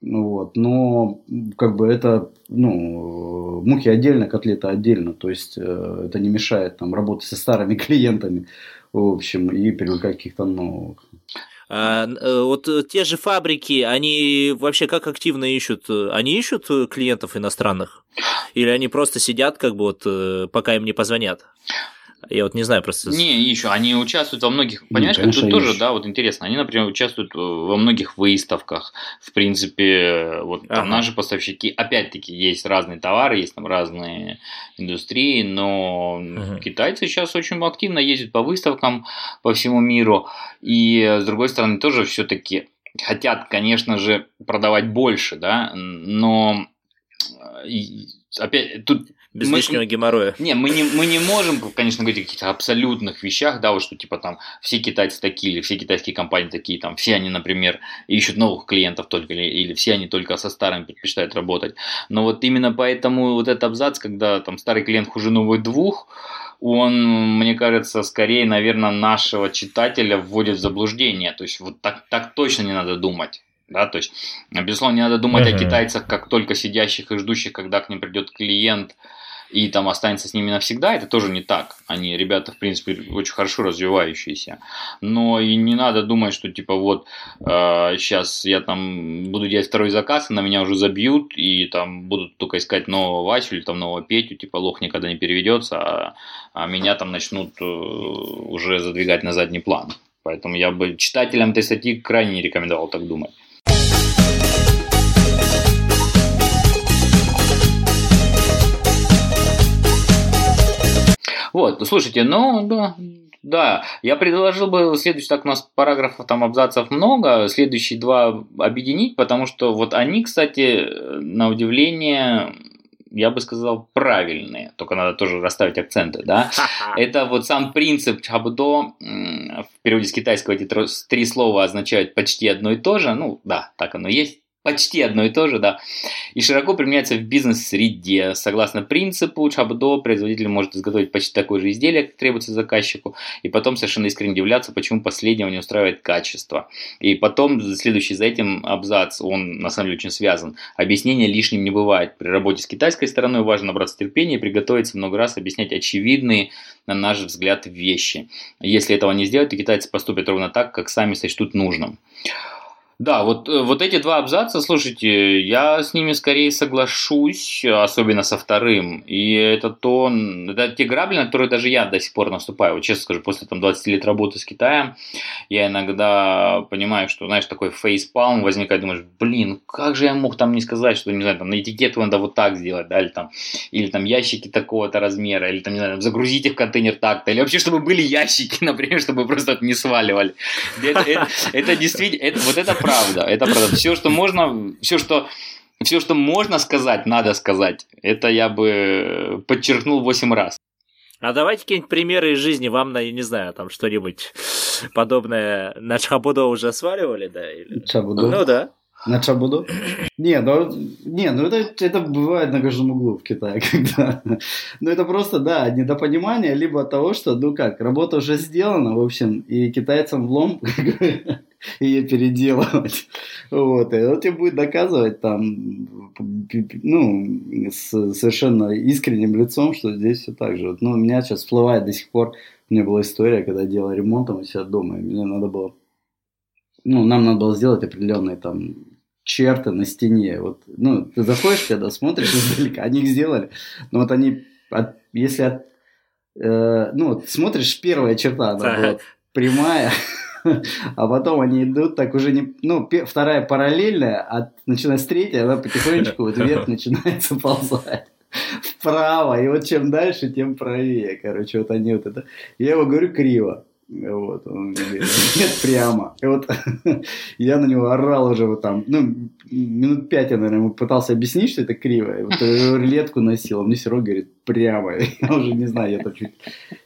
Вот. Но как бы это ну, мухи отдельно, котлеты отдельно. То есть э, это не мешает там, работать со старыми клиентами в общем, и привлекать каких-то новых. А, э, вот те же фабрики, они вообще как активно ищут? Они ищут клиентов иностранных? Или они просто сидят, как бы вот, пока им не позвонят? Я вот не знаю просто. Не, еще они участвуют во многих, понимаешь, как тут тоже, да, вот интересно. Они, например, участвуют во многих выставках. В принципе, вот там ага. наши поставщики, опять-таки, есть разные товары, есть там разные индустрии, но ага. китайцы сейчас очень активно ездят по выставкам по всему миру. И с другой стороны, тоже все-таки хотят, конечно же, продавать больше, да, но опять тут без мы, лишнего геморроя. Не, мы не, мы не можем, конечно, говорить о каких-то абсолютных вещах, да, вот что типа там все китайцы такие, или все китайские компании такие, там все они, например, ищут новых клиентов только, или, или все они только со старыми предпочитают работать. Но вот именно поэтому вот этот абзац, когда там старый клиент хуже новых двух, он, мне кажется, скорее, наверное, нашего читателя вводит в заблуждение. То есть вот так, так точно не надо думать. Да, то есть, безусловно, не надо думать uh-huh. о китайцах как только сидящих и ждущих, когда к ним придет клиент, и там останется с ними навсегда, это тоже не так. Они, ребята, в принципе, очень хорошо развивающиеся. Но и не надо думать, что типа вот э, сейчас я там буду делать второй заказ, на меня уже забьют, и там будут только искать нового Васю или там нового Петю, типа лох никогда не переведется, а, а меня там начнут э, уже задвигать на задний план. Поэтому я бы читателям этой статьи крайне не рекомендовал так думать. Вот, слушайте, ну, да, да, я предложил бы следующий, так у нас параграфов, там, абзацев много, следующие два объединить, потому что вот они, кстати, на удивление, я бы сказал, правильные, только надо тоже расставить акценты, да. Это вот сам принцип чабудо, в переводе с китайского эти три слова означают почти одно и то же, ну, да, так оно есть, Почти одно и то же, да. И широко применяется в бизнес-среде. Согласно принципу Чабдо, производитель может изготовить почти такое же изделие, как требуется заказчику, и потом совершенно искренне удивляться, почему последнего не устраивает качество. И потом, следующий за этим абзац, он на самом деле очень связан. Объяснение лишним не бывает. При работе с китайской стороной важно набраться терпения и приготовиться много раз объяснять очевидные, на наш взгляд, вещи. Если этого не сделать, то китайцы поступят ровно так, как сами сочтут нужным. Да, вот, э, вот эти два абзаца, слушайте, я с ними скорее соглашусь, особенно со вторым. И это то, это те грабли, на которые даже я до сих пор наступаю. Вот честно скажу, после там, 20 лет работы с Китаем, я иногда понимаю, что, знаешь, такой фейспалм возникает, думаешь, блин, как же я мог там не сказать, что, не знаю, там на этикетку надо вот так сделать, да, или там, или там ящики такого-то размера, или там, не знаю, загрузите в контейнер так-то, или вообще, чтобы были ящики, например, чтобы просто не сваливали. Это, это, это действительно, это, вот это правда, это правда. Все, что можно, все, что все, что можно сказать, надо сказать. Это я бы подчеркнул 8 раз. А давайте какие-нибудь примеры из жизни вам, на, не знаю, там что-нибудь подобное на Чабудо уже сваливали, да? Или... Чабудо? Ну да. На Чабуду? Не, ну, не, ну это, это бывает на каждом углу в Китае, когда... Ну это просто, да, недопонимание, либо от того, что, ну как, работа уже сделана, в общем, и китайцам влом ее переделывать. Вот, и он тебе будет доказывать там, ну, с совершенно искренним лицом, что здесь все так же. Ну, у меня сейчас всплывает до сих пор, у меня была история, когда я делал ремонт у себя дома, и мне надо было ну, нам надо было сделать определенные там черты на стене. Вот, ну, ты заходишь, когда смотришь издалека, они их сделали, но вот они, от, если от, э, ну, вот смотришь, первая черта, она была прямая, а потом они идут так уже не... Ну, вторая параллельная, а начиная с третьей, она потихонечку вот вверх начинает ползать вправо, и вот чем дальше, тем правее, короче, вот они вот это... Я его говорю криво, вот, он говорит, нет, прямо. И вот я на него орал уже вот там, ну, минут пять я, наверное, ему пытался объяснить, что это криво. И вот рулетку носил, а мне равно говорит, прямо. Я уже не знаю, я там чуть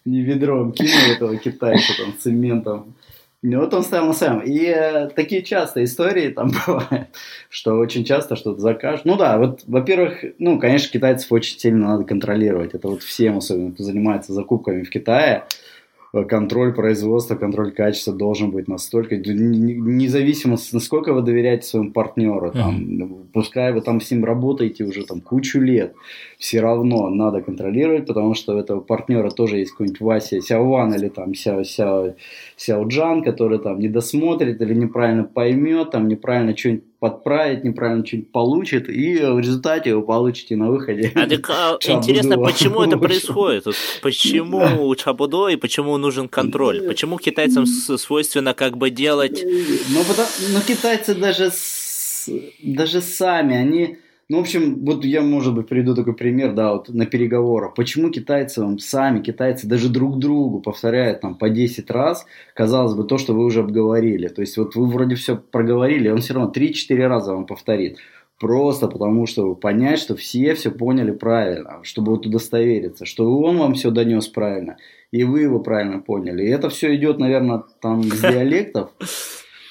не ведром кинул этого китайца там цементом. И вот он ставил своем. И э, такие часто истории там бывают, что очень часто что-то закажут. Ну да, вот, во-первых, ну, конечно, китайцев очень сильно надо контролировать. Это вот всем, особенно, кто занимается закупками в Китае. Э, контроль производства, контроль качества должен быть настолько, независимо, насколько вы доверяете своему партнеру, там, uh-huh. пускай вы там с ним работаете уже там кучу лет, все равно надо контролировать, потому что у этого партнера тоже есть какой-нибудь Вася Сяован или там Сяо, Сяо, Сяо Джан, который там не досмотрит или неправильно поймет, там неправильно что-нибудь подправить, неправильно что-нибудь получит, и в результате вы получите на выходе. А так, а, интересно, почему это происходит? Вот почему Чабудо и почему нужен контроль? Почему китайцам свойственно как бы делать... Ну, потому, но китайцы даже, даже сами, они ну, в общем, вот я, может быть, приведу такой пример, да, вот на переговорах. Почему китайцы вам сами, китайцы даже друг другу повторяют там по 10 раз, казалось бы, то, что вы уже обговорили. То есть вот вы вроде все проговорили, он все равно 3-4 раза вам повторит. Просто потому, что понять, что все все поняли правильно, чтобы вот удостовериться, что он вам все донес правильно, и вы его правильно поняли. И это все идет, наверное, там с диалектов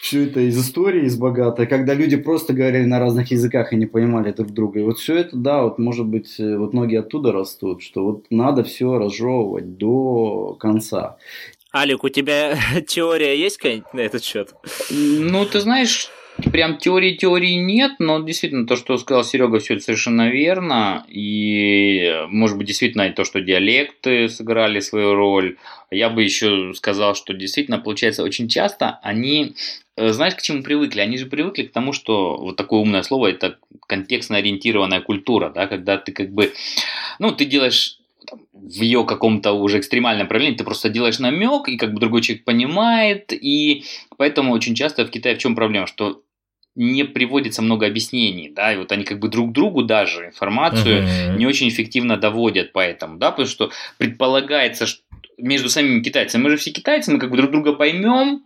все это из истории, из богатой, когда люди просто говорили на разных языках и не понимали друг друга. И вот все это, да, вот может быть, э, вот ноги оттуда растут, что вот надо все разжевывать до конца. Алик, у тебя теория есть какая-нибудь на этот счет? Ну, ты знаешь, прям теории теории нет, но действительно то, что сказал Серега, все это совершенно верно. И может быть действительно то, что диалекты сыграли свою роль. Я бы еще сказал, что действительно получается очень часто они Э, знаешь, к чему привыкли? Они же привыкли к тому, что вот такое умное слово это контекстно ориентированная культура, да, когда ты как бы, ну, ты делаешь в ее каком-то уже экстремальном проявлении, ты просто делаешь намек, и как бы другой человек понимает, и поэтому очень часто в Китае в чем проблема, что не приводится много объяснений, да, и вот они как бы друг другу даже информацию uh-huh. не очень эффективно доводят поэтому, да, потому что предполагается, что между самими китайцами, мы же все китайцы, мы как бы друг друга поймем,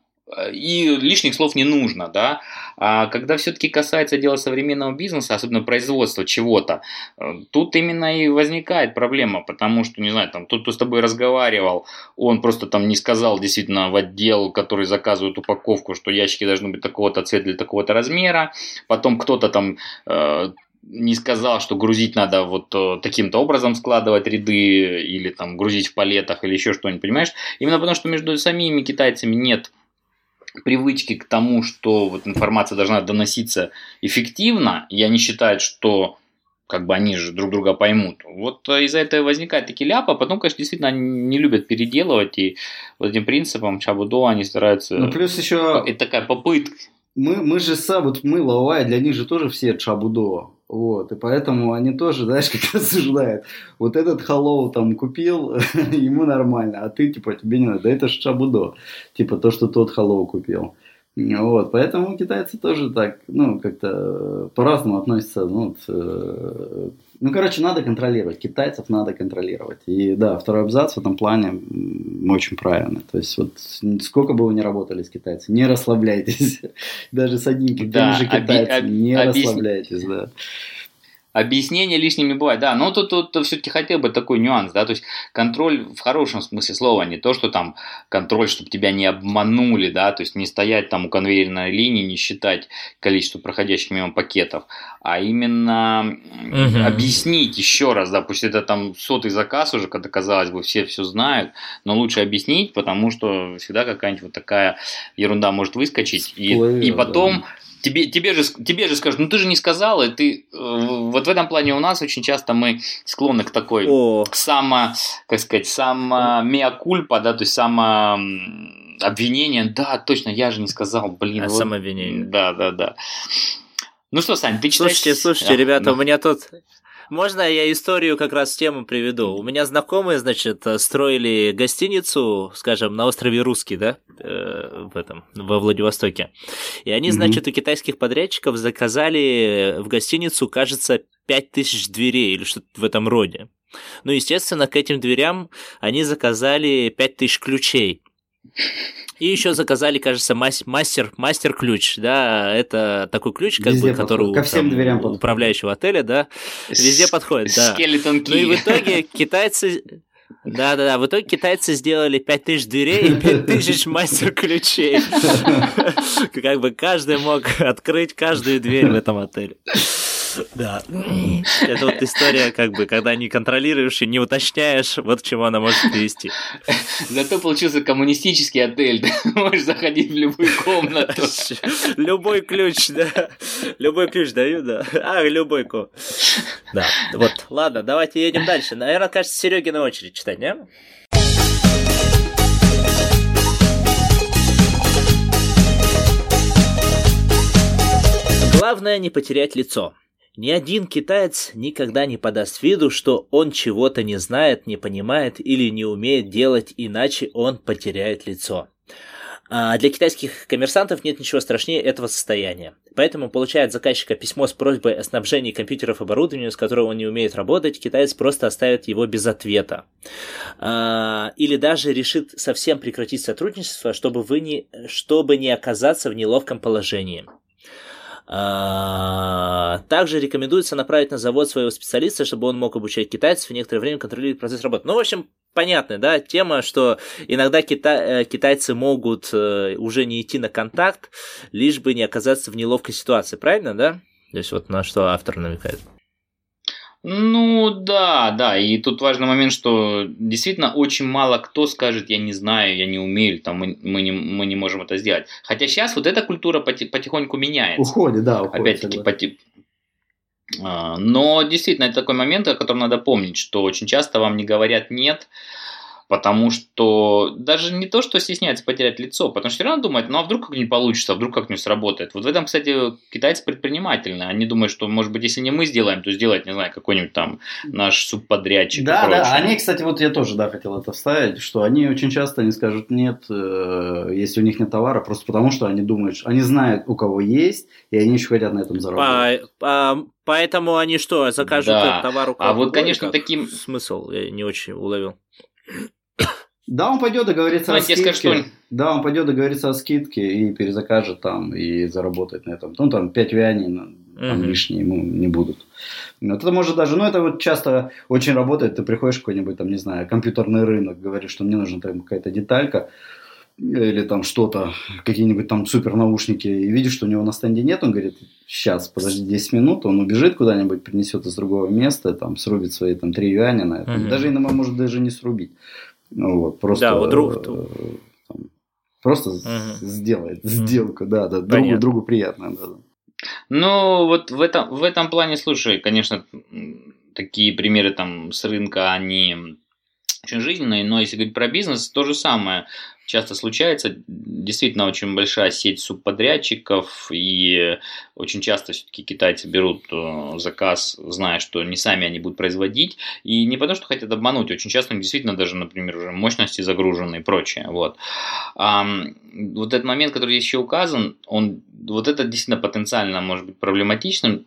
и лишних слов не нужно, да. А когда все-таки касается дела современного бизнеса, особенно производства чего-то, э, тут именно и возникает проблема, потому что, не знаю, там тот, кто с тобой разговаривал, он просто там не сказал действительно в отдел, который заказывает упаковку, что ящики должны быть такого-то цвета для такого-то размера, потом кто-то там э, не сказал, что грузить надо вот э, таким-то образом складывать ряды или там грузить в палетах или еще что-нибудь, понимаешь? Именно потому, что между самими китайцами нет привычки к тому, что вот информация должна доноситься эффективно, и они считают, что как бы они же друг друга поймут. Вот из-за этого возникает такие ляпы, а потом, конечно, действительно они не любят переделывать, и вот этим принципом Чабудо они стараются... Ну, плюс еще... Это такая попытка. Мы, мы же сам, вот мы, Лавай, для них же тоже все Чабудо. Вот, и поэтому они тоже, знаешь, как рассуждают. Вот этот халоу там купил, ему нормально, а ты, типа, тебе не надо. Да это ж чабудо. Типа, то, что тот халоу купил. Вот, поэтому китайцы тоже так, ну, как-то по-разному относятся, ну, вот, э, ну, короче, надо контролировать, китайцев надо контролировать. И да, второй абзац в этом плане очень правильный. То есть вот сколько бы вы ни работали с китайцами, не расслабляйтесь. Даже с одним да, же китайцем, не расслабляйтесь, да. Объяснения лишними бывают, да, но тут, тут все-таки хотел бы такой нюанс, да, то есть контроль в хорошем смысле слова, не то, что там контроль, чтобы тебя не обманули, да, то есть не стоять там у конвейерной линии, не считать количество проходящих мимо пакетов, а именно угу. объяснить еще раз, да, пусть это там сотый заказ уже, когда казалось бы все все знают, но лучше объяснить, потому что всегда какая-нибудь вот такая ерунда может выскочить, и, и потом... Да тебе, тебе, же, тебе же скажут, ну ты же не сказал, и ты... Э, вот в этом плане у нас очень часто мы склонны к такой О. само, как сказать, само меа-кульпа, да, то есть само обвинение, да, точно, я же не сказал, блин. А вот, самообвинение. Да, да, да. Ну что, Сань, ты читаешь... Слушайте, слушайте, да, ребята, да. у меня тут можно я историю как раз тему приведу? У меня знакомые, значит, строили гостиницу, скажем, на острове Русский, да, э, в этом, во Владивостоке. И они, значит, у китайских подрядчиков заказали в гостиницу, кажется, 5000 дверей или что-то в этом роде. Ну, естественно, к этим дверям они заказали 5000 ключей. И еще заказали, кажется, мастер, мастер ключ, да, это такой ключ, как бы, который ко всем там, дверям подходит. управляющего отеля, да, везде подходит, да. Скелетон Ну и в итоге китайцы, да, да, да. В итоге китайцы сделали 5000 дверей и 5000 мастер-ключей. Как бы каждый мог открыть каждую дверь в этом отеле. Да. Это вот история, как бы, когда не контролируешь и не уточняешь, вот к чему она может привести. Зато получился коммунистический отель. Ты можешь заходить в любую комнату. Любой ключ, да. Любой ключ даю, да. А, любой ко. Да. Вот. Ладно, давайте едем дальше. Наверное, кажется, Сереге на очередь читать, не? Главное не потерять лицо. Ни один китаец никогда не подаст виду, что он чего-то не знает, не понимает или не умеет делать, иначе он потеряет лицо. А для китайских коммерсантов нет ничего страшнее этого состояния. Поэтому получает заказчика письмо с просьбой о снабжении компьютеров оборудованием, с которого он не умеет работать, китаец просто оставит его без ответа. А, или даже решит совсем прекратить сотрудничество, чтобы, вы не, чтобы не оказаться в неловком положении. А, также рекомендуется направить на завод своего специалиста, чтобы он мог обучать китайцев и некоторое время контролировать процесс работы. Ну, в общем, понятная, да, тема, что иногда кита- э, китайцы могут э, уже не идти на контакт, лишь бы не оказаться в неловкой ситуации, правильно, да? То есть вот на что автор намекает. Ну да, да, и тут важный момент, что действительно очень мало кто скажет, я не знаю, я не умею, там мы, мы, не, мы не можем это сделать. Хотя сейчас вот эта культура потихоньку меняется. Уходит, да, уходит. Опять-таки, поти... А, но действительно это такой момент, о котором надо помнить, что очень часто вам не говорят нет, потому что даже не то, что стесняется потерять лицо, потому что все равно думает, ну а вдруг как-нибудь получится, а вдруг как-нибудь сработает. Вот в этом, кстати, китайцы предпринимательны. Они думают, что, может быть, если не мы сделаем, то сделает, не знаю, какой-нибудь там наш субподрядчик. Да, да, они, кстати, вот я тоже, да, хотел это вставить, что они очень часто не скажут нет, э, если у них нет товара, просто потому что они думают, что- они знают, у кого есть, и они еще хотят на этом заработать. По- а, поэтому они что, закажут Да. этот товар у А кого-то? вот, конечно, Как таким- Смысл, я не очень уловил. Да, он пойдет договориться Ну, о тебе скажу, скидке. что- Да, он пойдет договориться о скидке и перезакажет там и заработает на этом. Ну, там 5 юаней на- там Мгм. лишние ему не будут. Вот это может даже, ну, это вот часто очень работает. Ты приходишь в какой-нибудь там, не знаю, компьютерный рынок, говоришь, что мне нужна там какая-то деталька или там что-то, какие-нибудь там супер наушники, и видишь, что у него на стенде нет, он говорит, сейчас, подожди 10 минут, он убежит куда-нибудь, принесет из другого места, там, срубит свои там 3 юаня на это. Мгм. Даже иногда может даже не срубить. Ну, вот, просто... Да, вот друг- э, там, просто Мгм. сделает сделку, да, да, другу, Понятно. другу приятно, да, да. Ну, вот в этом, в этом плане, слушай, конечно, такие примеры там с рынка, они очень жизненные, но если говорить про бизнес, то же самое часто случается. Действительно, очень большая сеть субподрядчиков, и очень часто все-таки китайцы берут э, заказ, зная, что не сами они будут производить, и не потому, что хотят обмануть, очень часто действительно даже, например, уже мощности загружены и прочее. Вот. Ам, вот этот момент, который еще указан, он вот это действительно потенциально может быть проблематичным.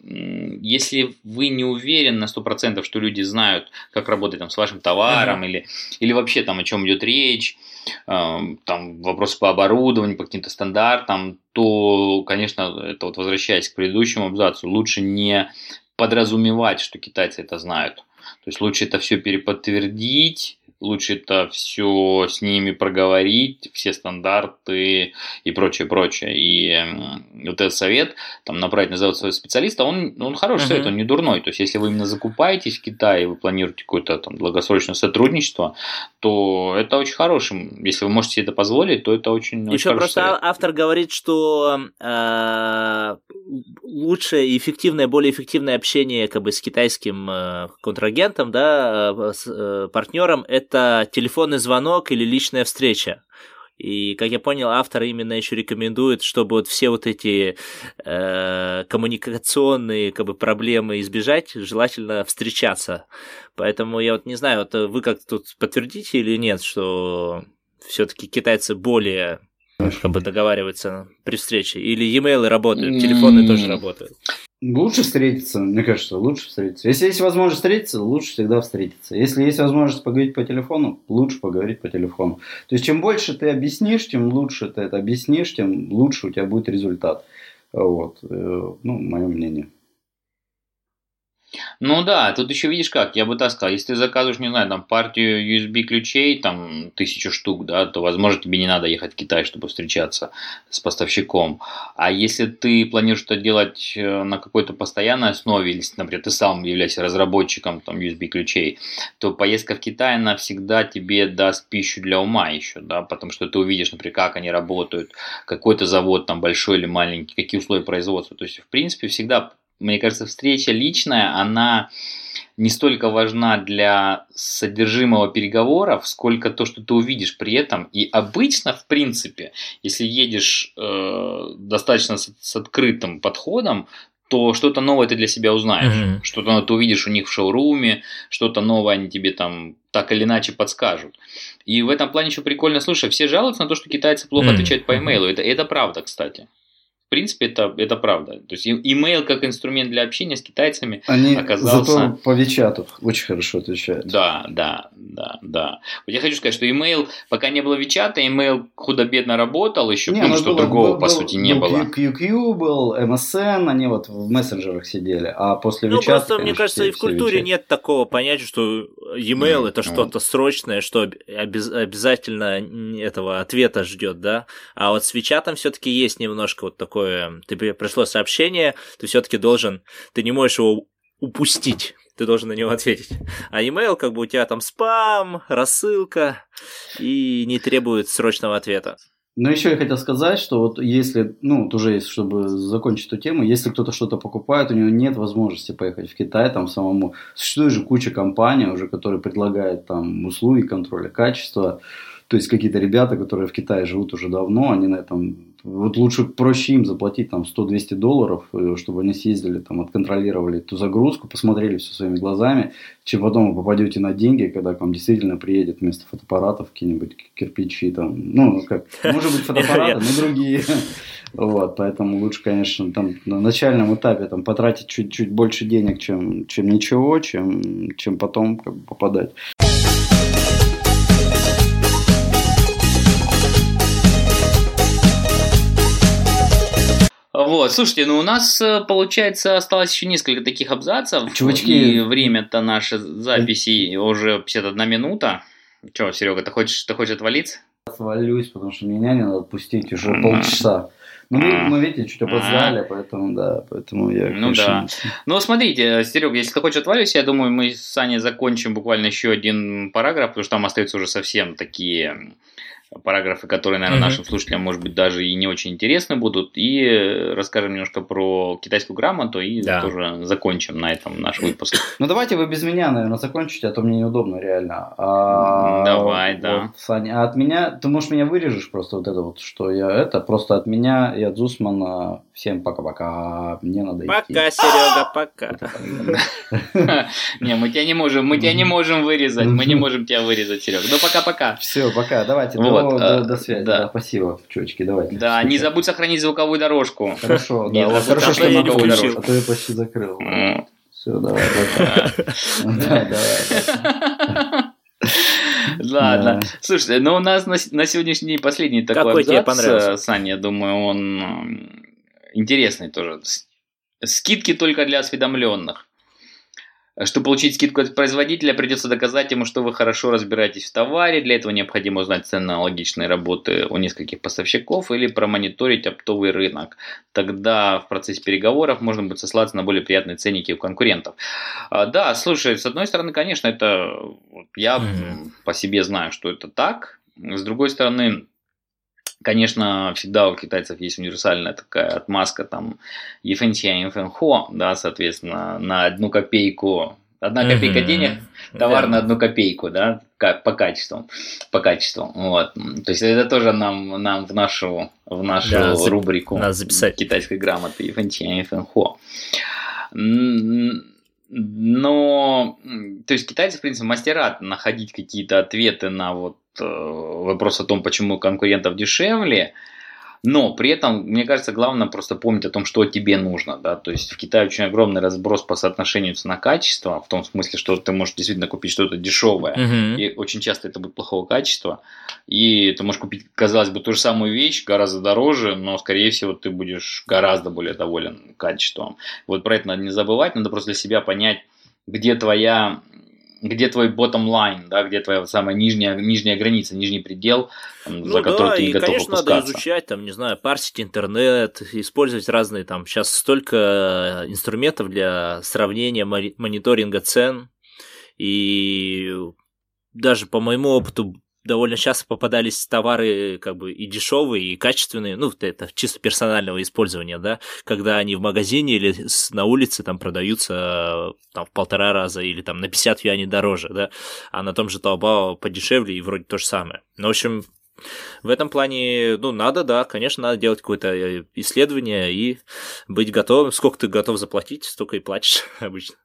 Если вы не уверены на 100%, что люди знают, как работать там, с вашим товаром или, или вообще там о чем идет речь, там вопросы по оборудованию, по каким-то стандартам, то, конечно, это вот возвращаясь к предыдущему абзацу, лучше не подразумевать, что китайцы это знают. То есть лучше это все переподтвердить, лучше это все с ними проговорить, все стандарты и прочее, прочее. И вот этот совет, там, направить на завод своего специалиста, он, он хороший Мгм. совет, он не дурной. То есть, если вы именно закупаетесь в Китае, вы планируете какое-то там долгосрочное сотрудничество, то это очень хорошим. Если вы можете себе это позволить, то это очень, очень Еще хороший просто совет. автор говорит, что э, лучшее и эффективное, более эффективное общение как бы, с китайским э, контрагентом, да, э, с, э, партнером, это телефонный звонок или личная встреча. И, как я понял, автор именно еще рекомендует, чтобы вот все вот эти э, коммуникационные как бы, проблемы избежать, желательно встречаться. Поэтому я вот не знаю, вот вы как тут подтвердите или нет, что все-таки китайцы более как бы договариваются при встрече? Или e-mail работают, телефоны тоже работают? Лучше встретиться, мне кажется, лучше встретиться. Если есть возможность встретиться, лучше всегда встретиться. Если есть возможность поговорить по телефону, лучше поговорить по телефону. То есть, чем больше ты объяснишь, тем лучше ты это объяснишь, тем лучше у тебя будет результат. Вот. Э, Ну, мое мнение. Ну да, тут еще видишь как, я бы так сказал, если ты заказываешь, не знаю, там партию USB ключей, там тысячу штук, да, то, возможно, тебе не надо ехать в Китай, чтобы встречаться с поставщиком. А если ты планируешь это делать э, на какой-то постоянной основе, или, например, ты сам являешься разработчиком там USB ключей, то поездка в Китай, она всегда тебе даст пищу для ума еще, да, потому что ты увидишь, например, как они работают, какой-то завод там большой или маленький, какие условия производства. То есть, в принципе, всегда мне кажется, встреча личная, она не столько важна для содержимого переговоров, сколько то, что ты увидишь при этом. И обычно, в принципе, если едешь э, достаточно с, с открытым подходом, то что-то новое ты для себя узнаешь. Мгм. Что-то новое ты увидишь у них в шоуруме, что-то новое они тебе там так или иначе подскажут. И в этом плане еще прикольно, слушай, все жалуются на то, что китайцы плохо Мгм. отвечают по имейлу. Это, это правда, кстати. В принципе, это, это правда. То есть, имейл как инструмент для общения с китайцами, Они Оказался- зато по Вичату очень хорошо отвечают. да, да, да, да. Вот я хочу сказать, что имейл, пока не было Вичата, имейл худо-бедно работал еще, Не, потому ну, что было- другого, был- по был- сути, не был было. QQ был, MSN, они вот в мессенджерах сидели, а после Ну, Вичата, просто, мне конечно, кажется, все- и в культуре WeChat. нет такого понятия, что e-mail это вот. что-то срочное, что об- обяз- обязательно этого ответа ждет, да? А вот с Вичатом все-таки есть немножко вот такое, тебе пришло сообщение, ты все-таки должен, ты не можешь его упустить. Ты должен на него ответить. А email, как бы у тебя там спам, рассылка и не требует срочного ответа. Но еще я хотел сказать, что вот если, ну, вот уже чтобы закончить эту тему, если кто-то что-то покупает, у него нет возможности поехать в Китай там самому. Существует же куча компаний уже, которые предлагают там услуги контроля качества. То есть какие-то ребята, которые в Китае живут уже давно, они на этом... Вот лучше проще им заплатить там 100-200 долларов, э, чтобы они съездили, там, отконтролировали эту загрузку, посмотрели все своими глазами, чем потом вы попадете на деньги, когда к вам действительно приедет вместо фотоаппаратов какие-нибудь кирпичи, там, ну, как, может быть, фотоаппараты, но другие. Вот, поэтому лучше, конечно, там на начальном этапе там потратить чуть-чуть больше денег, чем, чем ничего, чем, чем потом как бы, попадать. Вот, слушайте, ну у нас, э, получается, осталось еще несколько таких абзацев. Чувачки. И время-то нашей записи уже 51 минута. Че, Серега, ты хочешь, ты хочешь отвалиться? Свалюсь, потому что меня не надо отпустить уже М. полчаса. Ну, мы, мы, видите, чуть опоздали, поэтому, да, поэтому я, Ну конечно, Ну, смотрите, Серега, если ты хочешь отвалиться, я думаю, мы с Саней закончим буквально еще один параграф, потому что там остаются уже совсем такие параграфы, которые, наверное, Мгм. нашим слушателям, может быть, даже и не очень интересны будут. И расскажем немножко про китайскую грамоту и Да. тоже закончим на этом наш выпуск. Ну давайте вы без меня, наверное, закончите, а то мне неудобно реально. А, давай, да. вот, Саня, а от меня, ты, может, меня вырежешь просто вот это вот, что я это, просто от меня и от Зусмана всем пока-пока, мне надо идти. Пока, Серега, пока. Не, мы тебя не можем, мы тебя не можем вырезать, мы не можем тебя вырезать, Серега. Ну, пока-пока. Все, пока, давайте, Вот, до, э, до, до связи, да. да. спасибо, чувачки, давайте. Да, не забудь сохранить звуковую дорожку. Хорошо, да, вот хорошо, что то я не включил. а то я почти закрыл. Все, давай. Да, давай. Ладно. Да. Слушайте, ну у нас на, сегодняшний день последний такой Какой тебе абзац, понравился? э, Саня, я думаю, он интересный тоже. Скидки только для осведомленных. Чтобы получить скидку от производителя, придется доказать ему, что вы хорошо разбираетесь в товаре. Для этого необходимо узнать ценно-логичные работы у нескольких поставщиков или промониторить оптовый рынок. Тогда в процессе переговоров можно будет сослаться на более приятные ценники у конкурентов. А, Да, слушай, с одной стороны, конечно, это я м, по себе знаю, что это так. С другой стороны, конечно, всегда у китайцев есть универсальная такая отмазка, там, Ефэнчен, Ефэнхо, да, соответственно, на одну копейку, одна копейка Мгм. денег, товар Да. на одну копейку, да, по качеству, по качеству, вот. То есть это тоже нам, нам в нашу, в нашу Да, рубрику записать. китайской грамоты Ефэнчен, Ефэнхо. Но, то есть китайцы, в принципе, мастера находить какие-то ответы на вот э, вопрос о том, почему конкурентов дешевле, но при этом, мне кажется, главное просто помнить о том, что тебе нужно, да, то есть в Китае очень огромный разброс по соотношению цена-качество, в том смысле, что ты можешь действительно купить что-то дешевое, Мгм. и очень часто это будет плохого качества. И ты можешь купить, казалось бы, ту же самую вещь, гораздо дороже, но, скорее всего, ты будешь гораздо более доволен качеством. Вот про это надо не забывать, надо просто для себя понять, где твоя где твой bottom line, да, где твоя самая нижняя, нижняя граница, нижний предел, там, Ну за который да, ты не и, готов конечно, надо опускаться. изучать, там, не знаю, парсить интернет, использовать разные, там, сейчас столько инструментов для сравнения, мониторинга цен, и даже по моему опыту довольно часто попадались товары как бы и дешевые, и качественные, ну, это чисто персонального использования, да, когда они в магазине или на улице там продаются там в полтора раза или там на 50 юаней дороже, да, а на том же Taobao подешевле и вроде то же самое. Ну, в общем, в этом плане, ну, надо, да, конечно, надо делать какое-то э, исследование и быть готовым. Сколько ты готов заплатить, столько и платишь обычно.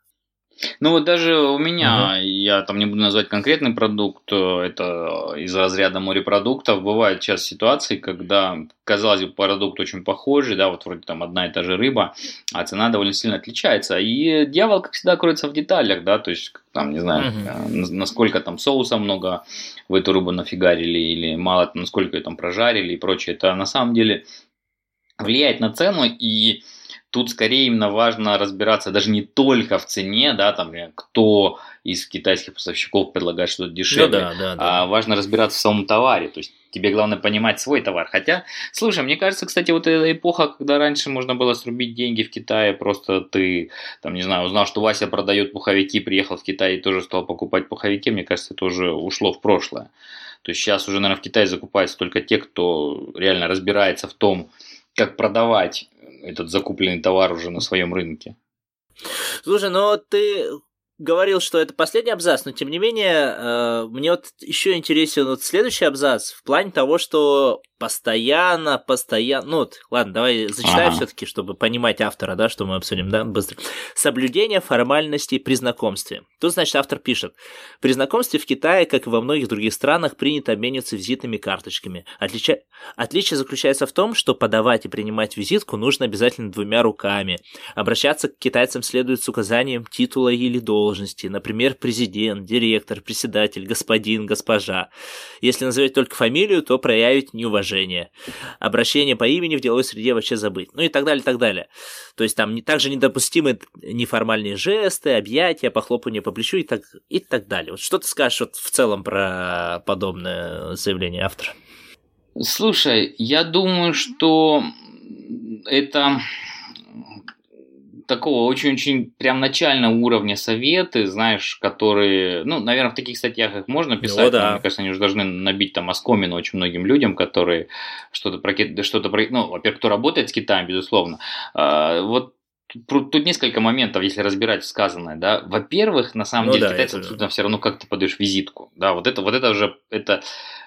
Ну вот даже у меня, я там не буду назвать конкретный продукт, э, это из разряда морепродуктов, бывают сейчас ситуации, когда, казалось бы, продукт очень похожий, да, вот вроде там одна и та же рыба, а цена довольно сильно отличается. И дьявол, как всегда, кроется в деталях, да, то есть там, не знаю, на- насколько там соуса много в эту рыбу нафигарили, или мало, насколько ее там прожарили и прочее. Это на самом деле влияет на цену, и тут скорее именно важно разбираться даже не только в цене, да, там, кто из китайских поставщиков предлагает что-то дешевле, Ну да, да, да. а важно разбираться в самом товаре, то есть тебе главное понимать свой товар. Хотя, слушай, мне кажется, кстати, вот эта эпоха, когда раньше можно было срубить деньги в Китае, просто ты, там, не знаю, узнал, что Вася продает пуховики, приехал в Китай и тоже стал покупать пуховики, мне кажется, это уже ушло в прошлое. То есть сейчас уже, наверное, в Китае закупаются только те, кто реально разбирается в том, как продавать этот закупленный товар уже на своем рынке. Слушай, ну ты говорил, что это последний абзац, но тем не менее, э, мне вот еще интересен вот следующий абзац в плане того, что постоянно, постоянно, ну вот, ладно, давай зачитаю ага. все-таки, чтобы понимать автора, да, что мы обсудим, да, быстро. Соблюдение формальностей при знакомстве. Тут, значит, автор пишет. При знакомстве в Китае, как и во многих других странах, принято обмениваться визитными карточками. Отлича... Отличие заключается в том, что подавать и принимать визитку нужно обязательно двумя руками. Обращаться к китайцам следует с указанием титула или должности, например, президент, директор, председатель, господин, госпожа. Если назовете только фамилию, то проявить неуважение уважение, обращение по имени в деловой среде вообще забыть, ну и так далее, так далее. То есть там также недопустимы неформальные жесты, объятия, похлопывание по плечу и так, и так далее. Вот что ты скажешь вот в целом про подобное заявление автора? Слушай, я думаю, что это такого очень-очень прям начального уровня советы, знаешь, которые, ну, наверное, в таких статьях их можно ну писать, ну, да. но, мне кажется, они уже должны набить там оскомину очень многим людям, которые что-то про, что-то про, ну, во-первых, кто работает с Китаем, безусловно, а, вот Тут несколько моментов, если разбирать сказанное, да. Во-первых, на самом ну, деле, да, китайцам абсолютно все равно, как ты подаешь визитку. Да, вот это, вот это уже, это,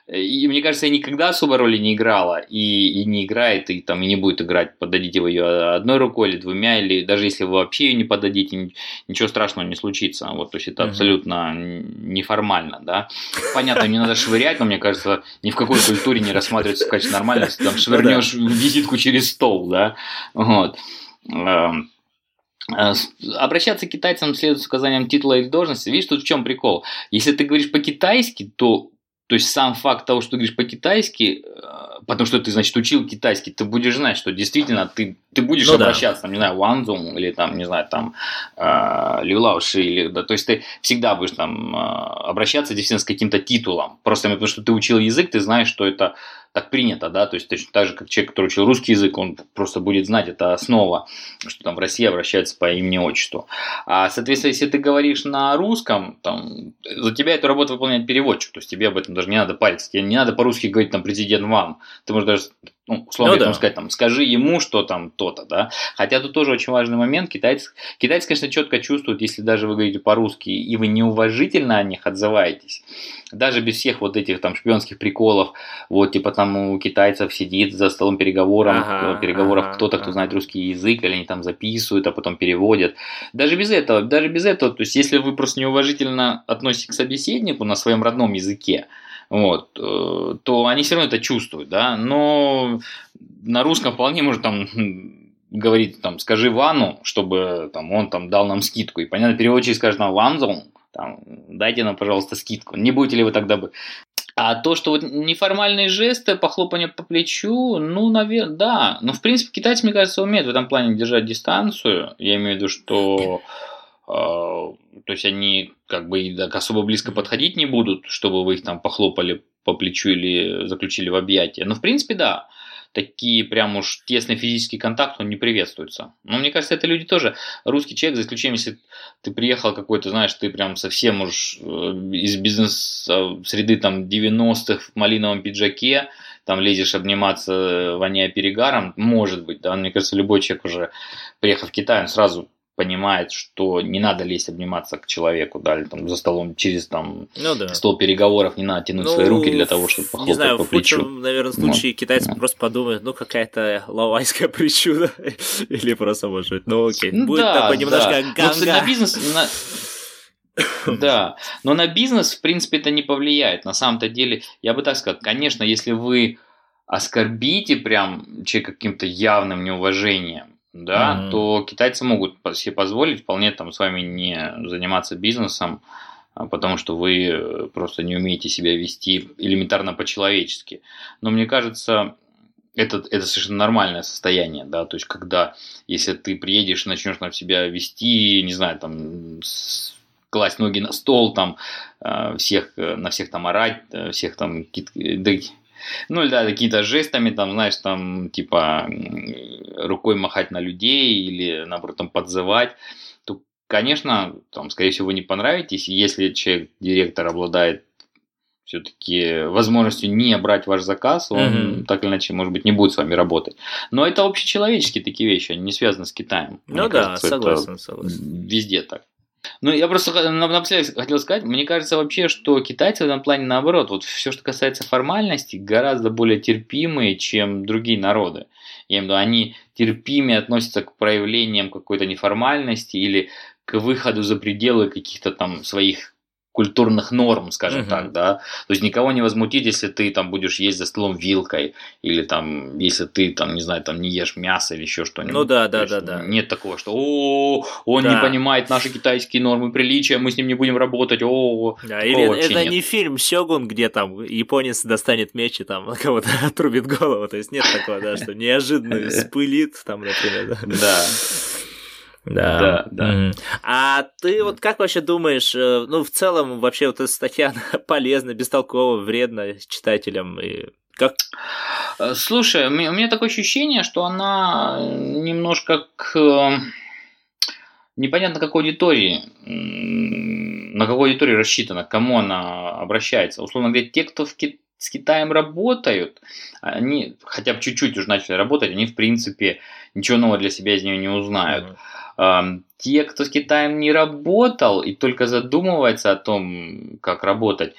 и мне кажется, я никогда особо роли не играла, и, и не играет, и там и не будет играть. Подадите вы ее одной рукой или двумя, или даже если вы вообще ее не подадите, ничего страшного не случится. Вот, то есть это абсолютно неформально, да. Понятно, не надо швырять, но мне кажется, ни в какой культуре не рассматривается в качестве нормальности. Там швырнешь визитку через стол, да. Вот. Эм, э, обращаться к китайцам следует с указанием титула или должности. Видишь, тут в чем прикол? Если ты говоришь по-китайски, то то есть сам факт того, что ты говоришь по-китайски, э, потому что ты, значит, учил китайский, ты будешь знать, что действительно ты, ты будешь ну, обращаться, да. там, не знаю, Ванзум или там, не знаю, там, э, Лилауши, или, да, то есть ты всегда будешь там э, обращаться действительно с каким-то титулом, просто потому что ты учил язык, ты знаешь, что это так принято, да, то есть точно так же, как человек, который учил русский язык, он просто будет знать, это основа, что там в России обращаются по имени-отчеству. А, соответственно, если ты говоришь на русском, там, за тебя эту работу выполняет переводчик, то есть тебе об этом даже не надо париться, тебе не надо по-русски говорить, там, президент вам, ты можешь даже ну, условно ну, да. сказать, там, скажи ему, что там то-то, да. Хотя тут тоже очень важный момент. Китайцы, китайцы, конечно, четко чувствуют, если даже вы говорите по-русски, и вы неуважительно о них отзываетесь, даже без всех вот этих там шпионских приколов, вот, типа там у китайцев сидит за столом переговоров, ага, переговоров ага, кто-то, ага. кто знает русский язык, или они там записывают, а потом переводят. Даже без этого, даже без этого, то есть, если вы просто неуважительно относитесь к собеседнику на своем родном языке, вот, э, то они все равно это чувствуют, да, но на русском вполне может там говорить, там, скажи Вану, чтобы там, он там дал нам скидку, и понятно, переводчик скажет нам Ванзон, там, дайте нам, пожалуйста, скидку. Не будете ли вы тогда бы а то, что вот неформальные жесты, похлопание по плечу, ну, наверное, да. Но, в принципе, китайцы, мне кажется, умеют в этом плане держать дистанцию. Я имею в виду, что то есть они как бы так особо близко подходить не будут, чтобы вы их там похлопали по плечу или заключили в объятия. Но в принципе да, такие прям уж тесный физический контакт, он не приветствуется. Но мне кажется, это люди тоже, русский человек, за исключением, если ты приехал какой-то, знаешь, ты прям совсем уж э, из бизнес-среды там 90-х в малиновом пиджаке, там лезешь обниматься, воняя перегаром, может быть, да, мне кажется, любой человек уже, приехав в Китай, он сразу понимает, что не надо лезть обниматься к человеку, да, или там за столом через там ну, да. стол переговоров, не надо тянуть ну, свои руки для того, чтобы похлопать не знаю, по плечу. В худшем, наверное, случае вот. китайцы да. просто подумают, ну, какая-то лавайская причуда, или просто, может быть, ну, окей, ну, будет да, такой немножко да. ганга. на бизнес... На... Да, но на бизнес, в принципе, это не повлияет. На самом-то деле, я бы так сказал, конечно, если вы оскорбите прям человека каким-то явным неуважением, да, mm-hmm. то китайцы могут себе позволить вполне там с вами не заниматься бизнесом, а, потому что вы просто не умеете себя вести элементарно по-человечески. Но мне кажется, это, это совершенно нормальное состояние, да, то есть когда, если ты приедешь, начнешь на себя вести, не знаю, там, класть ноги на стол, там, э, всех, на всех там орать, всех там, да, ну, да, какие-то жестами, там, знаешь, там, типа, рукой махать на людей или, наоборот, там, подзывать, то, конечно, там, скорее всего, вы не понравитесь. Если человек, директор, обладает все-таки возможностью не брать ваш заказ, он Мгм. так или иначе, может быть, не будет с вами работать. Но это общечеловеческие такие вещи, они не связаны с Китаем. Ну Мне да, кажется, согласен, согласен. Везде так. Ну, я просто напоследок хотел сказать, мне кажется вообще, что китайцы в этом плане наоборот, вот все, что касается формальностей, гораздо более терпимые, чем другие народы. Я имею в виду, они терпимее относятся к проявлениям какой-то неформальности или к выходу за пределы каких-то там своих культурных норм, скажем Мгм. так, да. То есть никого не возмутит, если ты там будешь есть за столом вилкой, или там, если ты там, не знаю, там не ешь мясо или еще что-нибудь. Ну да, да, есть да, да. Нет такого, что о, он Да. не понимает наши китайские нормы приличия, мы с ним не будем работать, о, Да, или это нет. не фильм Сёгун, где там японец достанет меч и там кого-то отрубит голову. То есть нет такого, да, что неожиданно спылит там, например. да. Да. Да, Да. Мгм. А ты вот как вообще думаешь, э, ну, в целом, вообще, вот эта статья полезна, бестолкова, вредна читателям? И как... Э, Слушай, у меня у меня такое ощущение, что она немножко к э, непонятно какой аудитории, на какой аудитории рассчитана, к кому она обращается. Условно говоря, те, кто в Ки- с Китаем работают, они хотя бы чуть-чуть уже начали работать, они, в принципе, ничего нового для себя из нее не узнают. Ам, Те, кто с Китаем не работал и только задумывается о том, как работать,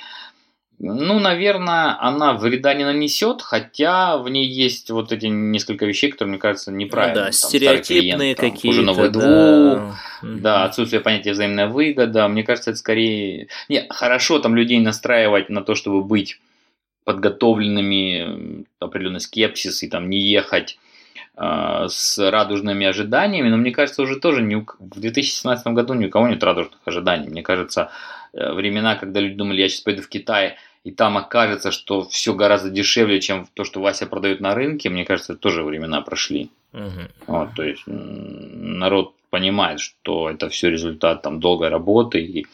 ну, наверное, она вреда не нанесет, хотя в ней есть вот эти несколько вещей, которые, мне кажется, Ну неправильно. да, Там, стереотипные какие-то. Хуже новых двух, да. да, отсутствие понятия взаимная выгода. Мне кажется, это скорее... Не, хорошо там людей настраивать на то, чтобы быть подготовленными, определенный скепсис и там не ехать с радужными ожиданиями, но мне кажется, уже тоже не у в 2017 году ни у кого нет радужных ожиданий. Мне кажется, э, времена, когда люди думали, я сейчас пойду в Китай, и там окажется, что все гораздо дешевле, чем то, что Вася продает на рынке, мне кажется, тоже времена прошли. Мгм. Вот, то есть народ понимает, что это все результат там долгой работы. И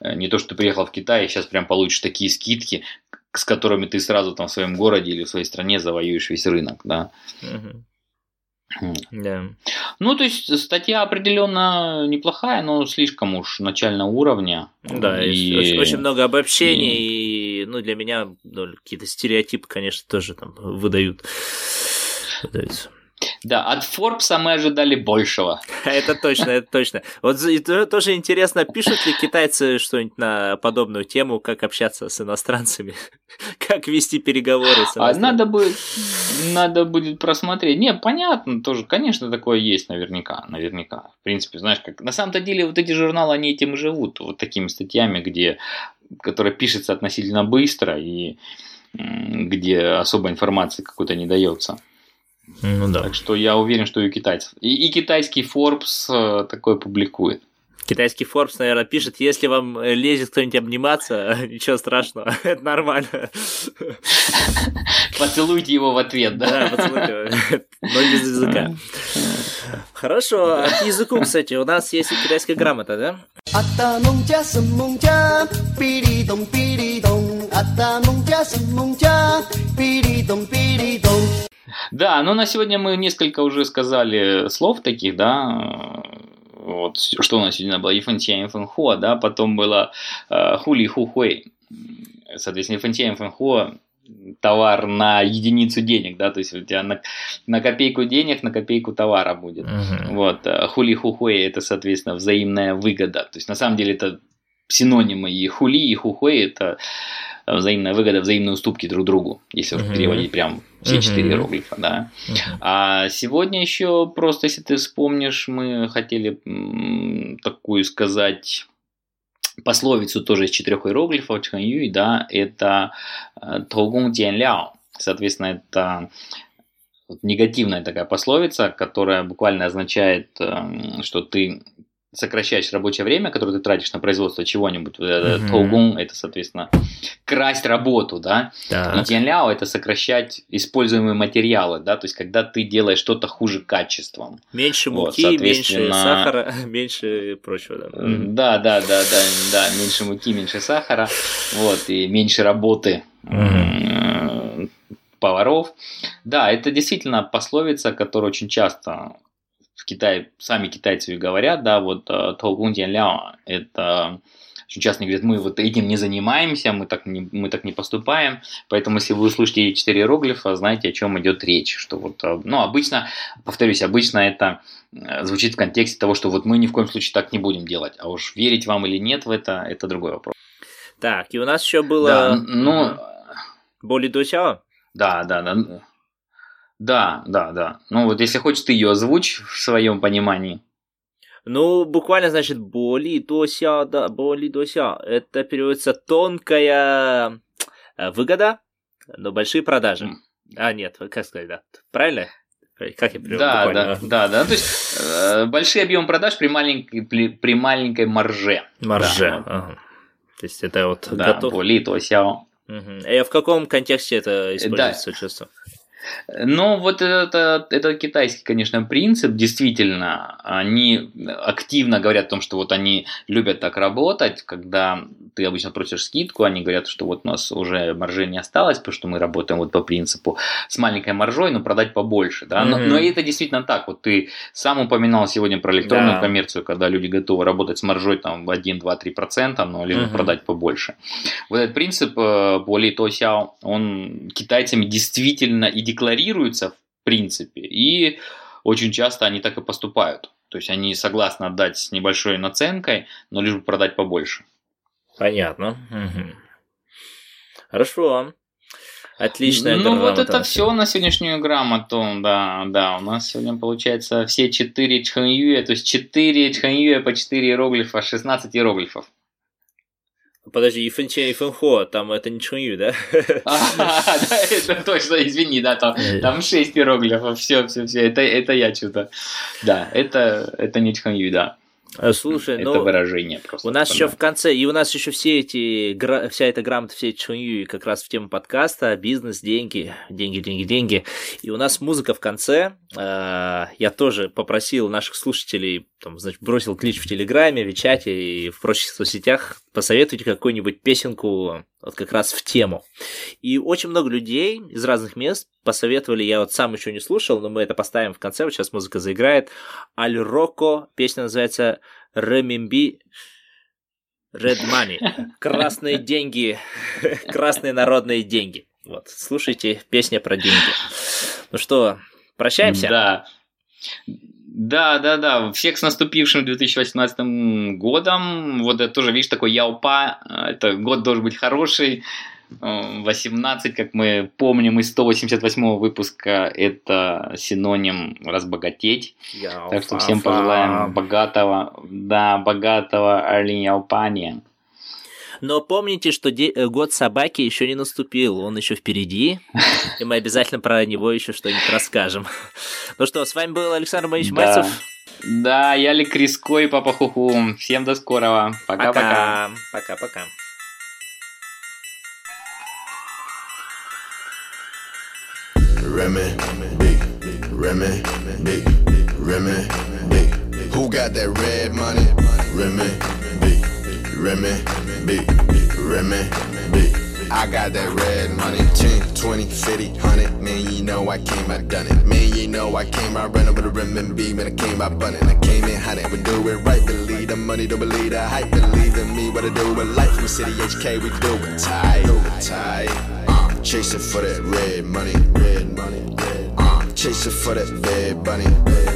э, не то, что ты приехал в Китай и сейчас прям получишь такие скидки, с которыми ты сразу там в своем городе или в своей стране завоюешь весь рынок, да. Мгм. Да. Ну, то есть статья определенно неплохая, но слишком уж начального уровня. Да, И- очень, очень много обобщений, и, ну, для меня ну, какие-то стереотипы, конечно, тоже там выдают. выдаются. Да, от Форбса мы ожидали большего. Это точно, это точно. Вот и тоже интересно, пишут ли китайцы что-нибудь на подобную тему, как общаться с иностранцами, как вести переговоры с А иностранцами. надо будет, надо будет просмотреть. Не, понятно, тоже, конечно, такое есть наверняка, наверняка. В принципе, знаешь, как на самом-то деле вот эти журналы, они этим и живут, вот такими статьями, где, которая пишется относительно быстро и где особой информации какой-то не дается. Ну да. Так что я уверен, что и у китайцев. И, и китайский Forbes э, такое публикует. Китайский Forbes, наверное, пишет, если вам э, лезет кто-нибудь обниматься, ничего страшного, это нормально. Поцелуйте его в ответ, да? Да, поцелуйте его, но без языка. Хорошо, а к языку, кстати, у нас есть и китайская грамота, да? Да, но на сегодня мы несколько уже сказали слов таких, да, вот что у нас сегодня было Ефантия Фэнхуа, да, потом было э, Хули Хухуэй. Соответственно, Ефантия Фэнхуа товар на единицу денег, да, то есть у тебя на, на копейку денег, на копейку товара будет. Вот, э, хули хухуэй это, соответственно, взаимная выгода. То есть, на самом деле, это синонимы и хули, и хухуэй это взаимная выгода, взаимные уступки друг другу, если уж переводить прям все четыре иероглифа, да. А сегодня еще просто, если ты вспомнишь, мы хотели такую сказать пословицу тоже из четырех иероглифов Чханьюй, да, это э, Тогун Ден Ляо. Соответственно, это негативная такая пословица, которая буквально означает, эм, что ты сокращаешь рабочее время, которое ты тратишь на производство чего-нибудь. Вот это Мгм. Тогун это, соответственно, красть работу, да. И Так. тянляо это сокращать используемые материалы, да, то есть когда ты делаешь что-то хуже качеством. Меньше Вот, муки, меньше соответственно- сахара, меньше прочего. Да. Да, да, да, да, да, меньше муки, меньше сахара, вот, и меньше работы м, поваров. Да, это действительно пословица, которая очень часто в Китае, сами китайцы говорят, да, вот э, «Тоугун дян ляо» – это очень часто говорят, мы вот этим не занимаемся, мы так не, мы так не поступаем, поэтому если вы услышите эти четыре иероглифа, знаете, о чем идет речь, что вот, э, ну, обычно, повторюсь, обычно это э, звучит в контексте того, что вот мы ни в коем случае так не будем делать, а уж верить вам или нет в это, это другой вопрос. Так, и у нас еще было... Да, ну, Боли да, да, да, да, да, да. Ну вот если хочешь, ты ее озвучь в своем понимании. Ну, буквально, значит, боли до ся, да, боли до ся. Это переводится тонкая э, выгода, но большие продажи. А, нет, как сказать, да. Правильно? Как я перевел Да, буквально? да, да, да. То есть э, большой объем продаж при маленькой, при, при маленькой марже. Марже. Да, ага. То есть это вот Да, готов. боли, то сяо. Мгм. И в каком контексте это используется чувство? Ну, вот это, это китайский, конечно, принцип. Действительно, они активно говорят о том, что вот они любят так работать, когда ты обычно просишь скидку, они говорят, что вот у нас уже маржи не осталось, потому что мы работаем вот по принципу с маленькой маржой, но продать побольше. Да? Но, Мгм. но это действительно так. Вот ты сам упоминал сегодня про электронную Да. коммерцию, когда люди готовы работать с маржой там в 1, 2, 3 процента, но бы Мгм. продать побольше. Вот этот принцип э, Боли Тосяо, он китайцами действительно и декларируется в принципе, и очень часто они так и поступают. То есть они согласны отдать с небольшой наценкой, но лишь бы продать побольше. Понятно. Мгм. Хорошо. Отличная Ну вот это все на сегодняшнюю грамоту, да, да. У нас сегодня получается все 4 чханьюя, то есть 4 чханьюя по 4 иероглифа, 16 иероглифов. Подожди, Ифэнче и Фэнхо, там это не Чунью, да? А, да, это точно, извини, да, там, Э. там 6 иероглифов, все, все, все, это, это я что-то. Да, это, это не чханью, да. А, Слушай, это ну, выражение просто. у нас еще в конце, и у нас еще все эти, вся эта грамота, все эти Чунью как раз в тему подкаста, бизнес, деньги, деньги, деньги, деньги. И у нас музыка в конце. А, Я тоже попросил наших слушателей, там, значит, бросил клич в Телеграме, в чате и в прочих соцсетях, посоветуйте какую-нибудь песенку вот как раз в тему. И очень много людей из разных мест посоветовали, я вот сам еще не слушал, но мы это поставим в конце, вот сейчас музыка заиграет. Аль Роко, песня называется Ремимби Red Money. Красные деньги, красные народные деньги. Вот, слушайте, песня про деньги. Ну что, прощаемся? Да. Да, да, да. Всех с наступившим 2018 годом. Вот это тоже, видишь, такой яупа. Это год должен быть хороший. Э, 18, как мы помним из 188 выпуска, это синоним разбогатеть. Яо, Так что всем пожелаем богатого, да, богатого Яупания. Но помните, что де- э, год собаки еще не наступил, он еще впереди, и мы обязательно про него еще что-нибудь расскажем. Ну что, с вами был Александр Борисович Да. Мальцев. Да, я Ли Криско и Папа Хуху. Всем до скорого. Пока-пока. Пока-пока. Remy, B, Remy, B, Remy, B. Who got that red money? Remy, Remy, B, Remy, B. I got that red money. 10, 20, 50, 100. Man, you know I came, I done it. Man, you know I came, I ran over the rim and B. Man, I came, I bun it. I came in hot, we do it right. Believe the money, don't believe the hype. Believe in me, what I do with life. From city HK, we do it tight. Do it tight. Uh, chasing for that red money. Red money. Red. Uh, chasing for that red bunny. Bad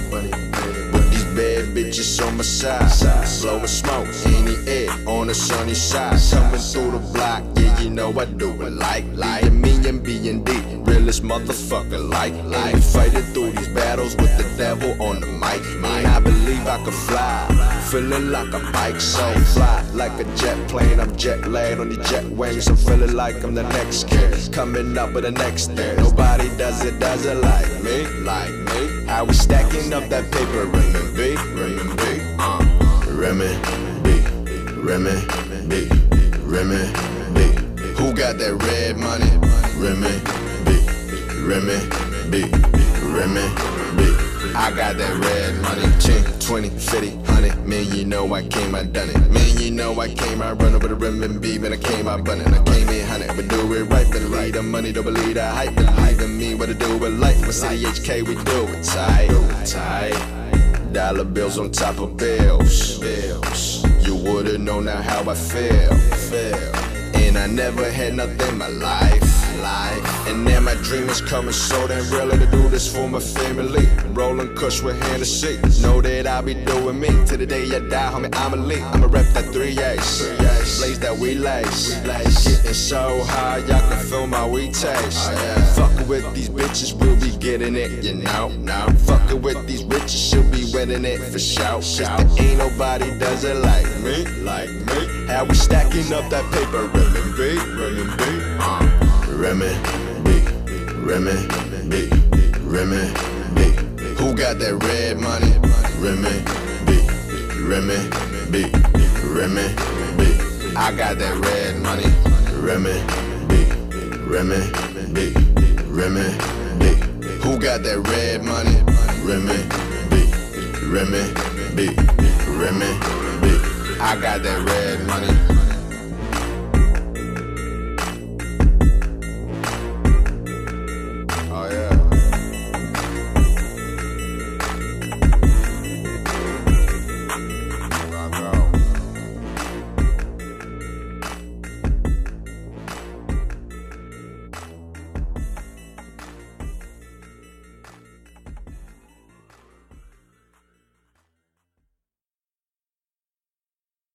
bitches on my side. Blowing smoke in the air on the sunny side. Coming through the block, yeah, you know I do it like, like me and B and D. Realest motherfucker, like, like. Fighting through these battles with the devil on the mic. Man, I believe I can fly. Feeling like a bike, so fly like a jet plane. I'm jet lagged on the jet wings. I'm feeling like I'm the next kid. Coming up with the next thing. Nobody does it, does it like me, like me. i was stacking up that paper, Remy B, Remy B, uh, Remy B, Remy B, Remy B. Who got that red money? Remy Remy B, Remy B. I got that red money. 10, 20, 50, 100. Man, you know I came, I done it. Man, you know I came, I run over the rim and B, but I came, I bun it. I came in 100, but do it right. Believe the money, don't believe the hype. Believe in me, what to do with life. With City HK, we do it tight. Tight. Dollar bills on top of bills. Bills. you would've known now how I feel. feel. And I never had nothing in my life. Life. And now my dream is coming so damn real to do this for my family. Rolling kush with Hennessy. Know that I'll be doing me. To the day I die, homie, I'm elite. I'ma rep that 3 A's. Blaze that we lace. Getting so high, y'all can feel my weed taste. Fucking with these bitches, we'll be getting it, you know. Now, fucking with these bitches, she'll be winning it for sure. Cause there ain't nobody does it like me, like me. How we stacking up that paper, renminbi, renminbi. Uh. Remy, B, Remy, B, Remy, B. Who got that red money? Remy, B, Remy, B, Remy. I got that red money. Remy, B, Remy, B, Remy, B. Who got that red money? Remy, B, Remy, B, Remy. I got that red money.